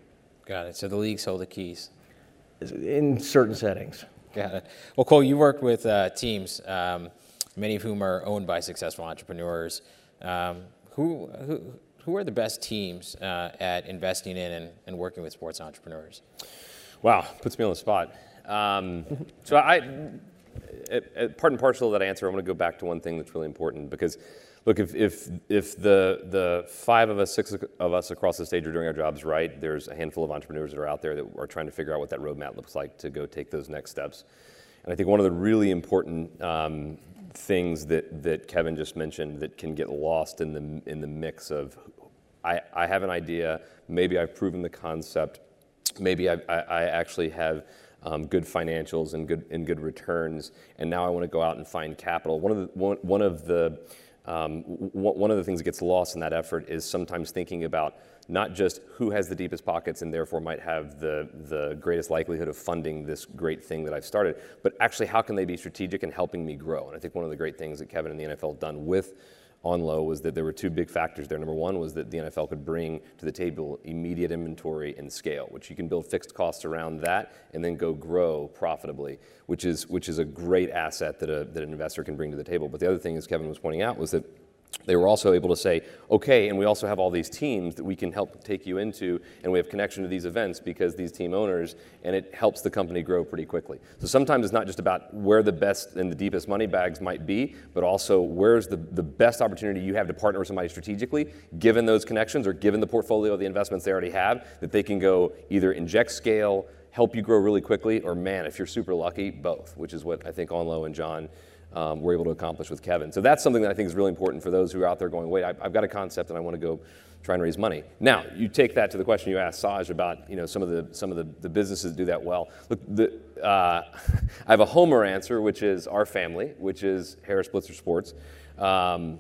Got it. So the leagues hold the keys. in certain settings. Got it. Well, Cole, you worked with uh, teams, um, many of whom are owned by successful entrepreneurs. Um, who, who, who are the best teams uh, at investing in and, and working with sports entrepreneurs? Wow, puts me on the spot. Um, so I, at, at part and parcel of that answer, I'm going to go back to one thing that's really important because, look, if, if, if the, the five of us, six of us across the stage are doing our jobs right, there's a handful of entrepreneurs that are out there that are trying to figure out what that roadmap looks like to go take those next steps. And I think one of the really important um, things that, that Kevin just mentioned that can get lost in the, in the mix of I, I have an idea, maybe I've proven the concept, maybe I, I, I actually have um, good financials and good and good returns, and now I want to go out and find capital. One of the one, one of the um, one of the things that gets lost in that effort is sometimes thinking about not just who has the deepest pockets and therefore might have the, the greatest likelihood of funding this great thing that I've started, but actually how can they be strategic in helping me grow? And I think one of the great things that Kevin and the NFL have done with Onlo was that there were two big factors there. Number one was that the NFL could bring to the table immediate inventory and scale, which you can build fixed costs around that and then go grow profitably, which is which is a great asset that a, that an investor can bring to the table. But the other thing, as Kevin was pointing out, was that they were also able to say, okay, and we also have all these teams that we can help take you into, and we have connection to these events because these team owners, and it helps the company grow pretty quickly. So sometimes it's not just about where the best and the deepest money bags might be, but also where's the, the best opportunity you have to partner with somebody strategically, given those connections or given the portfolio of the investments they already have, that they can go either inject scale, help you grow really quickly, or man, if you're super lucky, both, which is what I think Onlo and John um, we're able to accomplish with Kevin. So that's something that I think is really important for those who are out there going, wait, I, have got a concept and I want to go try and raise money. Now, you take that to the question you asked Saj about, you know, some of the some of the, the businesses do that well. Look, the, uh, I have a homer answer, which is our family, which is Harris Blitzer Sports. Um,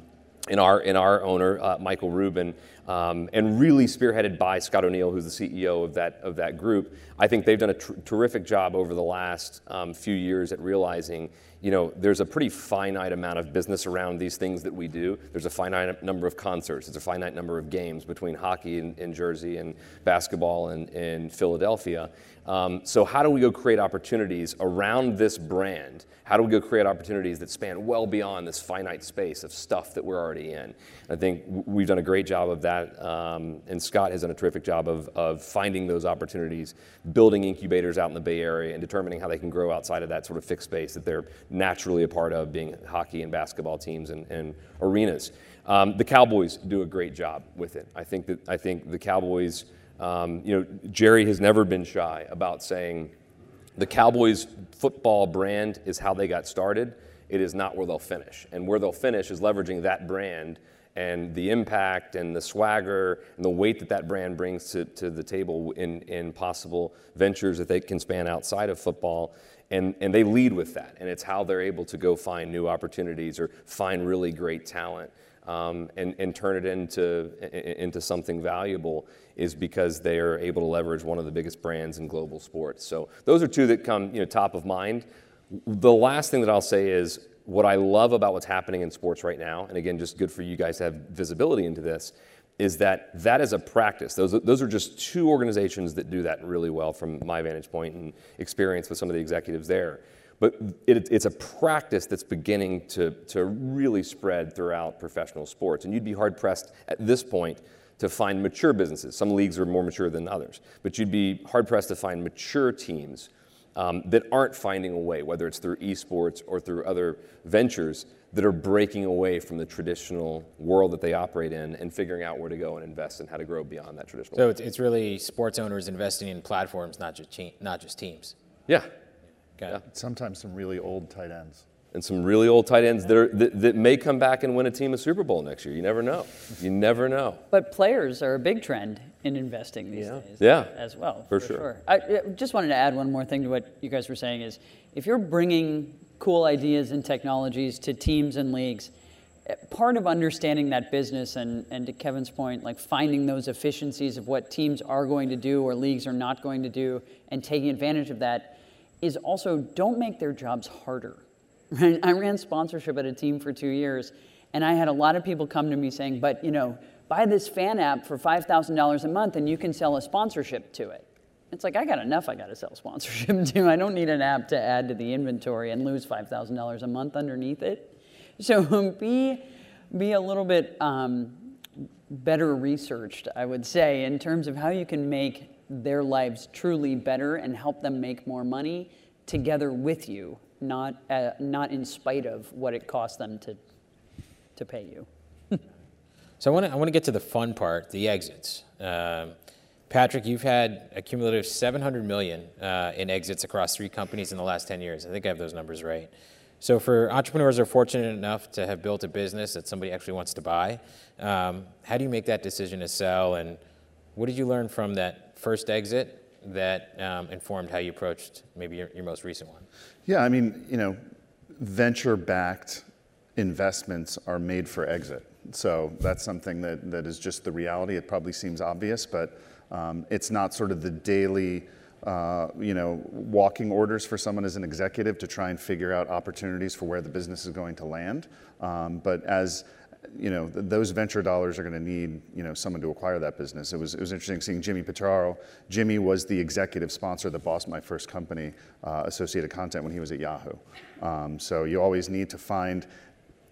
in our in our owner uh, Michael Rubin, um, and really spearheaded by Scott O'Neil, who's the CEO of that of that group. I think they've done a tr- terrific job over the last um, few years at realizing, you know, there's a pretty finite amount of business around these things that we do. There's a finite number of concerts. There's a finite number of games between hockey in, in Jersey and basketball in, in Philadelphia. Um, so how do we go create opportunities around this brand? How do we go create opportunities that span well beyond this finite space of stuff that we're already in? I think we've done a great job of that, um, and Scott has done a terrific job of, of finding those opportunities, building incubators out in the Bay Area, and determining how they can grow outside of that sort of fixed space that they're naturally a part of, being hockey and basketball teams and, and arenas. Um, the Cowboys do a great job with it. I think that I think the Cowboys. Um, you know, Jerry has never been shy about saying the Cowboys football brand is how they got started. It is not where they'll finish. And where they'll finish is leveraging that brand and the impact and the swagger and the weight that that brand brings to, to the table in, in possible ventures that they can span outside of football. And, and they lead with that. And it's how they're able to go find new opportunities or find really great talent um, and, and turn it into, into something valuable is because they are able to leverage one of the biggest brands in global sports. So those are two that come you know, top of mind. The last thing that I'll say is what I love about what's happening in sports right now, and again, just good for you guys to have visibility into this, is that that is a practice. Those, those are just two organizations that do that really well from my vantage point and experience with some of the executives there. But it, it's a practice that's beginning to, to really spread throughout professional sports. And you'd be hard pressed at this point to find mature businesses. Some leagues are more mature than others. But you'd be hard pressed to find mature teams um, that aren't finding a way, whether it's through esports or through other ventures, that are breaking away from the traditional world that they operate in and figuring out where to go and invest and how to grow beyond that traditional. So it's, it's really sports owners investing in platforms, not just not just teams. Yeah, yeah. Sometimes some really old tight ends. And some really old tight ends that, are, that, that may come back and win a team a Super Bowl next year. You never know. You never know. But players are a big trend in investing these yeah. days. Yeah. As well. For, for sure. sure. I just wanted to add one more thing to what you guys were saying is if you're bringing cool ideas and technologies to teams and leagues, eh, part of understanding that business and, and to Kevin's point, like finding those efficiencies of what teams are going to do or leagues are not going to do and taking advantage of that is also don't make their jobs harder. Right? I ran sponsorship at a team for two years, And I had a lot of people come to me saying, but you know, buy this fan app for $5,000 a month and you can sell a sponsorship to it. It's like, I got enough I got to sell sponsorship to. I don't need an app to add to the inventory and lose $5,000 a month underneath it. So be, be a little bit um, better researched, I would say, in terms of how you can make their lives truly better and help them make more money together with you, not, uh, not in spite of what it costs them to, to pay you. So I want to I want to get to the fun part, the exits. Um, Patrick, you've had a cumulative 700 million uh, in exits across three companies in the last 10 years. I think I have those numbers right. So for entrepreneurs who are fortunate enough to have built a business that somebody actually wants to buy, um, how do you make that decision to sell? And what did you learn from that first exit that um, informed how you approached maybe your, your most recent one? Yeah, I mean, you know, venture-backed investments are made for exit. So that's something that, that is just the reality. It probably seems obvious, but um, it's not sort of the daily, uh, you know, walking orders for someone as an executive to try and figure out opportunities for where the business is going to land. Um, but as you know, th- those venture dollars are going to need, you know, someone to acquire that business. It was, it was interesting seeing Jimmy Pitaro. Jimmy was the executive sponsor that bossed my first company, uh, Associated Content, when he was at Yahoo. Um, so you always need to find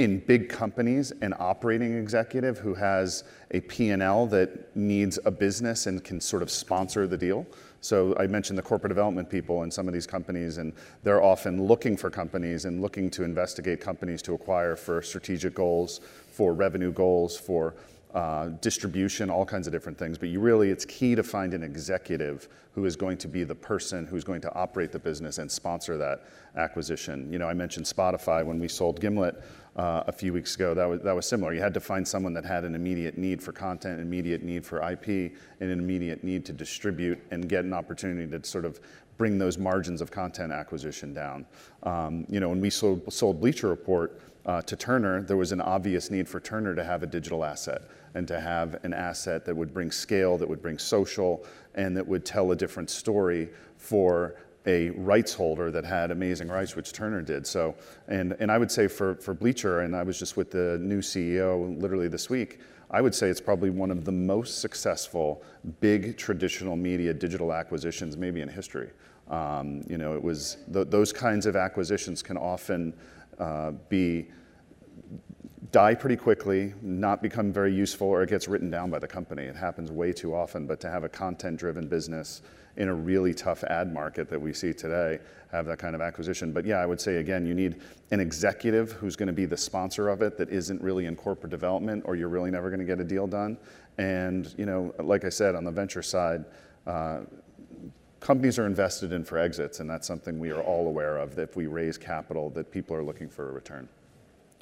in big companies an operating executive who has a P&L that needs a business and can sort of sponsor the deal. So I mentioned the corporate development people in some of these companies, and they're often looking for companies and looking to investigate companies to acquire for strategic goals, for revenue goals, for uh, distribution, all kinds of different things. But you really, it's key to find an executive who is going to be the person who's going to operate the business and sponsor that acquisition. You know, I mentioned Spotify when we sold Gimlet uh, a few weeks ago. That was, that was similar. You had to find someone that had an immediate need for content, immediate need for IP, and an immediate need to distribute and get an opportunity to sort of bring those margins of content acquisition down. Um, you know, when we sold, sold Bleacher Report uh, to Turner, there was an obvious need for Turner to have a digital asset and to have an asset that would bring scale, that would bring social, and that would tell a different story for a rights holder that had amazing rights, which Turner did. So, and, and I would say for, for Bleacher, and I was just with the new CEO literally this week, I would say it's probably one of the most successful big traditional media digital acquisitions maybe in history. Um, you know, it was th- those kinds of acquisitions can often uh, be die pretty quickly, not become very useful, or it gets written down by the company. It happens way too often. But to have a content-driven business in a really tough ad market that we see today have that kind of acquisition. But yeah, I would say again, you need an executive who's going to be the sponsor of it that isn't really in corporate development, or you're really never going to get a deal done. And you know, like I said, on the venture side. Uh, companies are invested in for exits, and that's something we are all aware of. That if we raise capital, that people are looking for a return.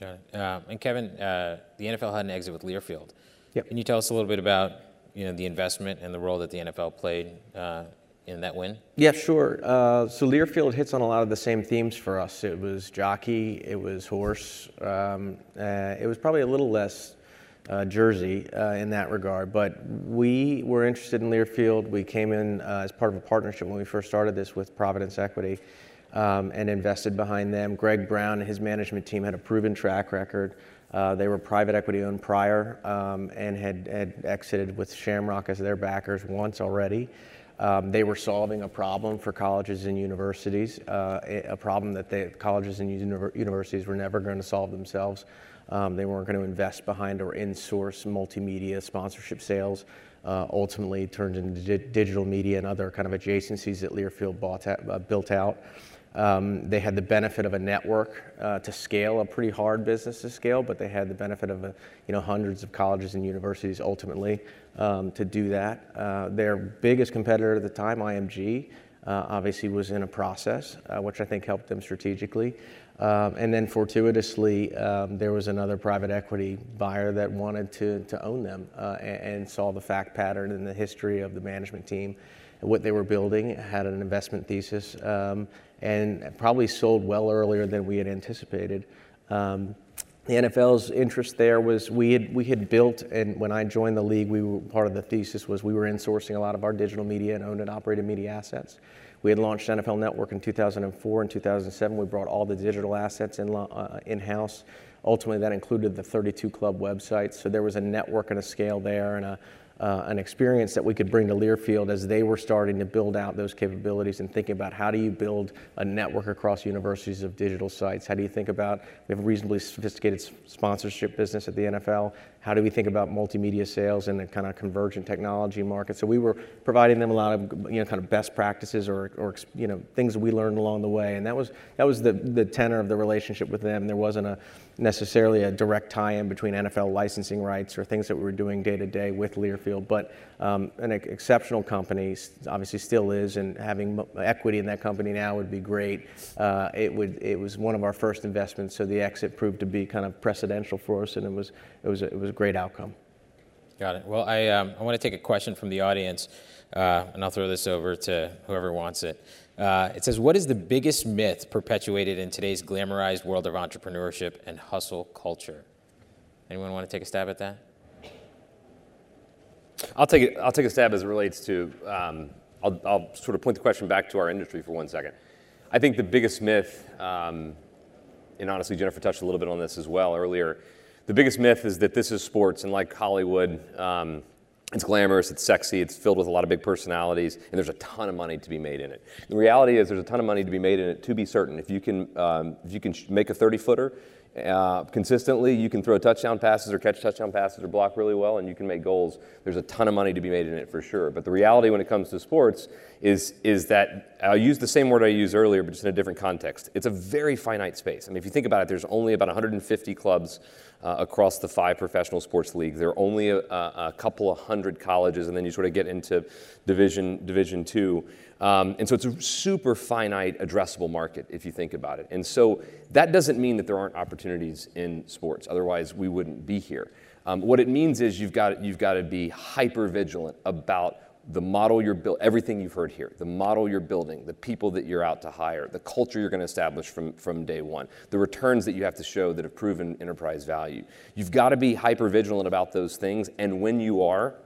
Got it. Uh, and Kevin, uh, the NFL had an exit with Learfield. Yep. Can you tell us a little bit about you know the investment and the role that the NFL played uh, in that win? Yeah, sure. Uh, so Learfield hits on a lot of the same themes for us. It was jockey, it was horse. Um, uh, it was probably a little less uh, Jersey uh, in that regard, but we were interested in Learfield. We came in uh, as part of a partnership when we first started this with Providence Equity um, and invested behind them. Greg Brown and his management team had a proven track record. Uh, they were private equity owned prior um, and had, had exited with Shamrock as their backers once already. Um, they were solving a problem for colleges and universities, uh, a problem that the colleges and univer- universities were never going to solve themselves. Um, they weren't going to invest behind or in-source multimedia sponsorship sales. Uh, ultimately, turned into di- digital media and other kind of adjacencies that Learfield bought uh, built out. Um, they had the benefit of a network uh, to scale a pretty hard business to scale, but they had the benefit of a, you know hundreds of colleges and universities ultimately um, to do that. Uh, their biggest competitor at the time, IMG, uh, obviously was in a process, uh, which I think helped them strategically. Um, and then fortuitously, um, there was another private equity buyer that wanted to, to own them uh, and, and saw the fact pattern and the history of the management team what they were building, had an investment thesis, um, and probably sold well earlier than we had anticipated. The NFL's interest there was we had we had built, and when I joined the league, we were part of the thesis was we were insourcing a lot of our digital media and owned and operated media assets. We had launched NFL Network in 2004 and 2007. We brought all the digital assets in, uh, in-house. Ultimately, that included the 32 club websites. So there was a network and a scale there and a, uh, an experience that we could bring to Learfield as they were starting to build out those capabilities and thinking about how do you build a network across universities of digital sites? How do you think about, we have a reasonably sophisticated sponsorship business at the NFL. How do we think about multimedia sales and the kind of convergent technology market? So we were providing them a lot of, you know, kind of best practices or, or you know, things we learned along the way. And that was, that was the, the tenor of the relationship with them. There wasn't a, necessarily a direct tie-in between NFL licensing rights or things that we were doing day to day with Learfield, but um, an exceptional company, obviously still is, and having equity in that company now would be great. Uh, it would it was one of our first investments, so the exit proved to be kind of precedential for us, and it was it was a, it was a great outcome. Got it. Well, I um, I want to take a question from the audience, uh, and I'll throw this over to whoever wants it. Uh, it says, What is the biggest myth perpetuated in today's glamorized world of entrepreneurship and hustle culture? Anyone want to take a stab at that? I'll take, I'll take a stab as it relates to, um, I'll, I'll, sort of point the question back to our industry for one second. I think the biggest myth, um, and honestly, Jennifer touched a little bit on this as well earlier, the biggest myth is that this is sports, and like Hollywood, um, it's glamorous, it's sexy, it's filled with a lot of big personalities, and there's a ton of money to be made in it. The reality is there's a ton of money to be made in it, to be certain. If you can, um, if you can make a 30 footer uh, consistently, you can throw touchdown passes or catch touchdown passes or block really well, and you can make goals. There's a ton of money to be made in it for sure. But the reality when it comes to sports is, is that I'll use the same word I used earlier, but just in a different context. It's a very finite space. I mean, if you think about it, there's only about 150 clubs uh, across the five professional sports leagues. There are only a, a, couple of hundred colleges, and then you sort of get into Division Division Two. Um, and so it's a super finite, addressable market if you think about it. And so that doesn't mean that there aren't opportunities in sports. Otherwise, we wouldn't be here. Um, what it means is you've got you've got to be hyper vigilant about the model you're building, everything you've heard here, the model you're building, the people that you're out to hire, the culture you're going to establish from, from day one, the returns that you have to show that have proven enterprise value. You've got to be hyper vigilant about those things, and when you are,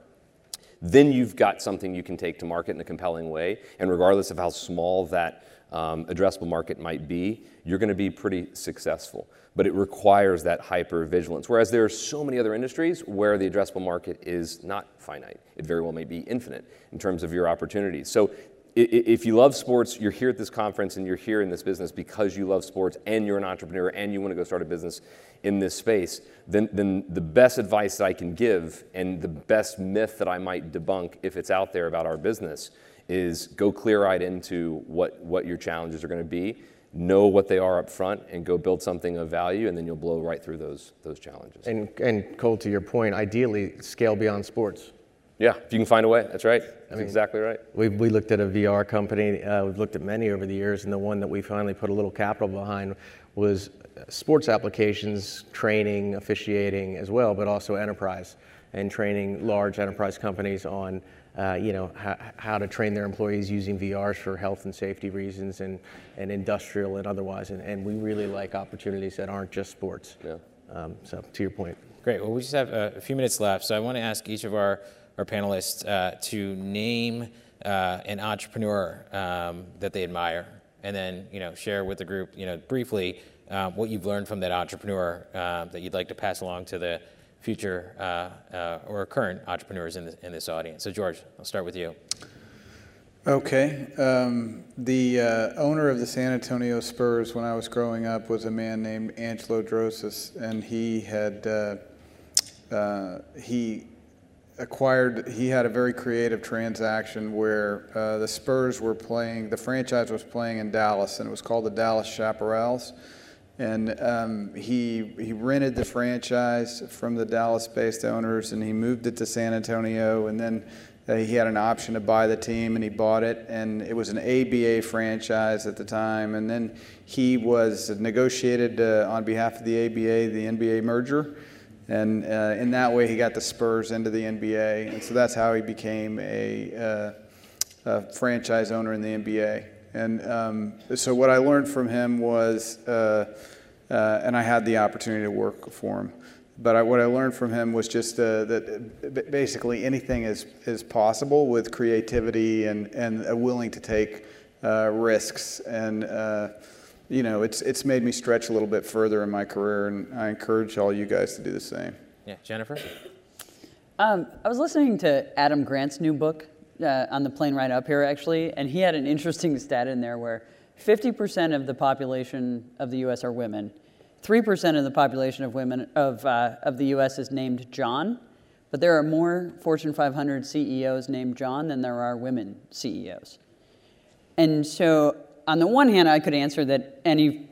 then you've got something you can take to market in a compelling way. And regardless of how small that um, addressable market might be, you're going to be pretty successful but it requires that hyper vigilance. Whereas there are so many other industries where the addressable market is not finite. It very well may be infinite in terms of your opportunities. So if you love sports, you're here at this conference and you're here in this business because you love sports and you're an entrepreneur and you want to go start a business in this space, then, then the best advice that I can give and the best myth that I might debunk if it's out there about our business is go clear eyed into what, what your challenges are going to be know what they are up front and go build something of value and then you'll blow right through those those challenges. And and cole to your point ideally scale beyond sports yeah if you can find a way that's right that's I mean, exactly right we, we looked at a vr company uh, we've looked at many over the years and the one that we finally put a little capital behind was sports applications training officiating as well but also enterprise and training large enterprise companies on uh, you know, how, how to train their employees using VRs for health and safety reasons and, and industrial and otherwise. And, and we really like opportunities that aren't just sports. Yeah. Um, so to your point. Great. Well, we just have a, few minutes left. So I want to ask each of our, our panelists uh, to name uh, an entrepreneur um, that they admire and then, you know, share with the group, you know, briefly um, what you've learned from that entrepreneur uh, that you'd like to pass along to the future uh, uh, or current entrepreneurs in, this, in this audience. So, George, I'll start with you. Okay. Um, the uh, owner of the San Antonio Spurs when I was growing up was a man named Angelo Drossos, and he had uh, uh, he acquired. He had a very creative transaction where uh, the Spurs were playing. The franchise was playing in Dallas, and it was called the Dallas Chaparrals and um, he he rented the franchise from the Dallas-based owners, and he moved it to San Antonio, and then uh, he had an option to buy the team, and he bought it, and it was an ABA franchise at the time, and then he was negotiated uh, on behalf of the ABA the NBA merger, and uh, in that way he got the Spurs into the NBA, and so that's how he became a, uh, a franchise owner in the NBA. And um, so what I learned from him was, uh, uh, and I had the opportunity to work for him, but I, what I learned from him was just uh, that basically anything is, is possible with creativity and, and willing to take uh, risks. And, uh, you know, it's, it's made me stretch a little bit further in my career, and I encourage all you guys to do the same. Yeah, Jennifer? Um, I was listening to Adam Grant's new book uh, on the plane ride up here, actually, and he had an interesting stat in there where 50% of the population of the U.S. are women. 3% of the population of women of, uh, of the U.S. is named John, but there are more Fortune 500 CEOs named John than there are women CEOs. And so, on the one hand, I could answer that any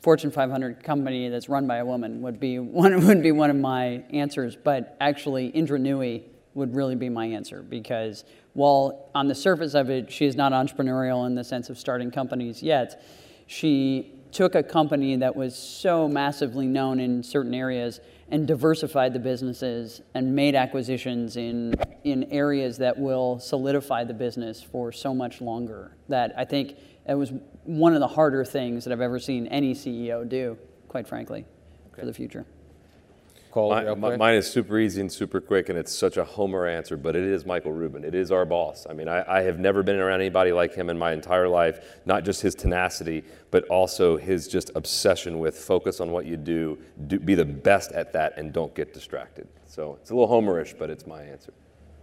Fortune 500 company that's run by a woman would be one, would be one of my answers, but actually, Indra Nooyi would really be my answer because while on the surface of it, she is not entrepreneurial in the sense of starting companies yet, she took a company that was so massively known in certain areas and diversified the businesses and made acquisitions in, in areas that will solidify the business for so much longer that I think it was one of the harder things that I've ever seen any CEO do, quite frankly, okay. for the future. Cole, my, mine is super easy and super quick, and it's such a homer answer, but it is Michael Rubin. It is our boss. I mean, I, I, have never been around anybody like him in my entire life, not just his tenacity, but also his just obsession with focus on what you do, do be the best at that, and don't get distracted. So it's a little homerish, but it's my answer.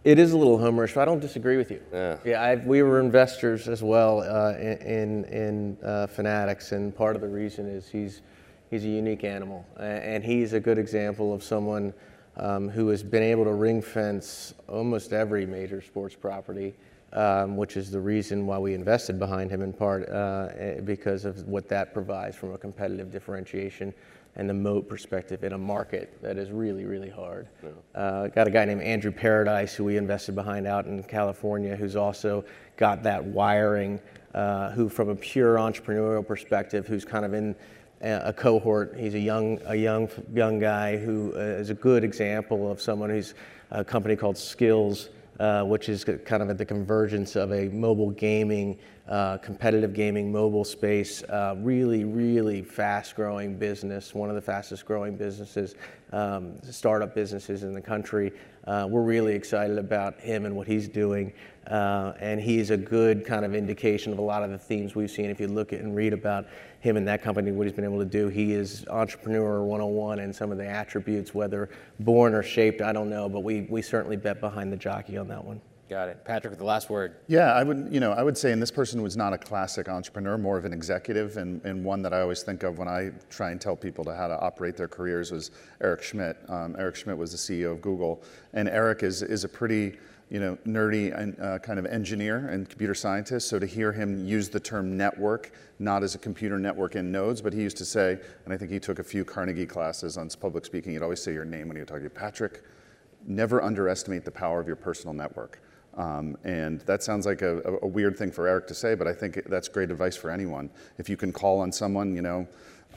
It is a little homerish, but I don't disagree with you. Yeah, yeah I, we were investors as well uh, in, in, in uh, Fanatics, and part of the reason is he's – he's a unique animal, and he's a good example of someone um, who has been able to ring fence almost every major sports property, um, which is the reason why we invested behind him in part uh, eh, because of what that provides from a competitive differentiation and the moat perspective in a market that is really, really hard. Yeah. Uh, got a guy named Andrew Paradise who we invested behind out in California who's also got that wiring, uh, who from a pure entrepreneurial perspective, who's kind of in a cohort. He's a young, a young, young guy who uh, is a good example of someone who's a company called Skillz, uh, which is kind of at the convergence of a mobile gaming, uh, competitive gaming mobile space. Uh, really, really fast growing business, one of the fastest growing businesses, um, startup businesses in the country. Uh, we're really excited about him and what he's doing. Uh, and he's a good kind of indication of a lot of the themes we've seen. If you look at and read about him and that company, what he's been able to do, he is entrepreneur 101 and some of the attributes, whether born or shaped, I don't know, but we, we certainly bet behind the jockey on that one. Got it. Patrick, the last word. Yeah, I would, you know, I would say, and this person was not a classic entrepreneur, more of an executive, and, and one that I always think of when I try and tell people to how to operate their careers was Eric Schmidt. Um, Eric Schmidt was the CEO of Google, and Eric is, is a pretty, you know, nerdy and uh, kind of engineer and computer scientist. So to hear him use the term network, not as a computer network in nodes, but he used to say, and I think he took a few Carnegie classes on public speaking. He'd always say your name when you talk to you, Patrick. Never underestimate the power of your personal network. Um, and that sounds like a, a, weird thing for Eric to say, but I think that's great advice for anyone. If you can call on someone, you know,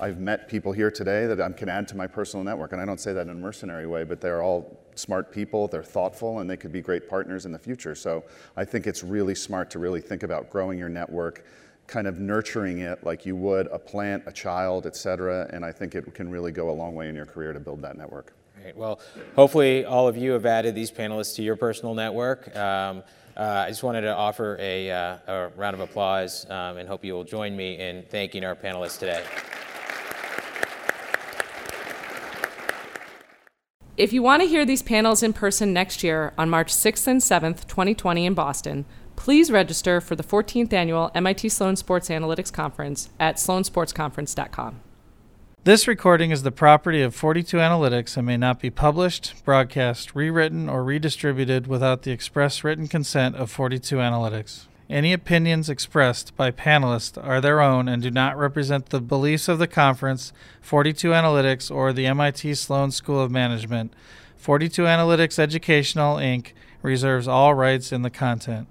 I've met people here today that I can add to my personal network, and I don't say that in a mercenary way, but they're all smart people, they're thoughtful, and they could be great partners in the future. So I think it's really smart to really think about growing your network, kind of nurturing it like you would a plant, a child, et cetera, and I think it can really go a long way in your career to build that network. Well, hopefully all of you have added these panelists to your personal network. Um, uh, I just wanted to offer a, uh, a round of applause um, and hope you will join me in thanking our panelists today. If you want to hear these panels in person next year on March 6th and 7th, 2020 in Boston, please register for the 14th annual MIT Sloan Sports Analytics Conference at sloansportsconference.com. This recording is the property of 42 Analytics and may not be published, broadcast, rewritten, or redistributed without the express written consent of 42 Analytics. Any opinions expressed by panelists are their own and do not represent the beliefs of the conference, 42 Analytics, or the MIT Sloan School of Management. 42 Analytics Educational, Inc. reserves all rights in the content.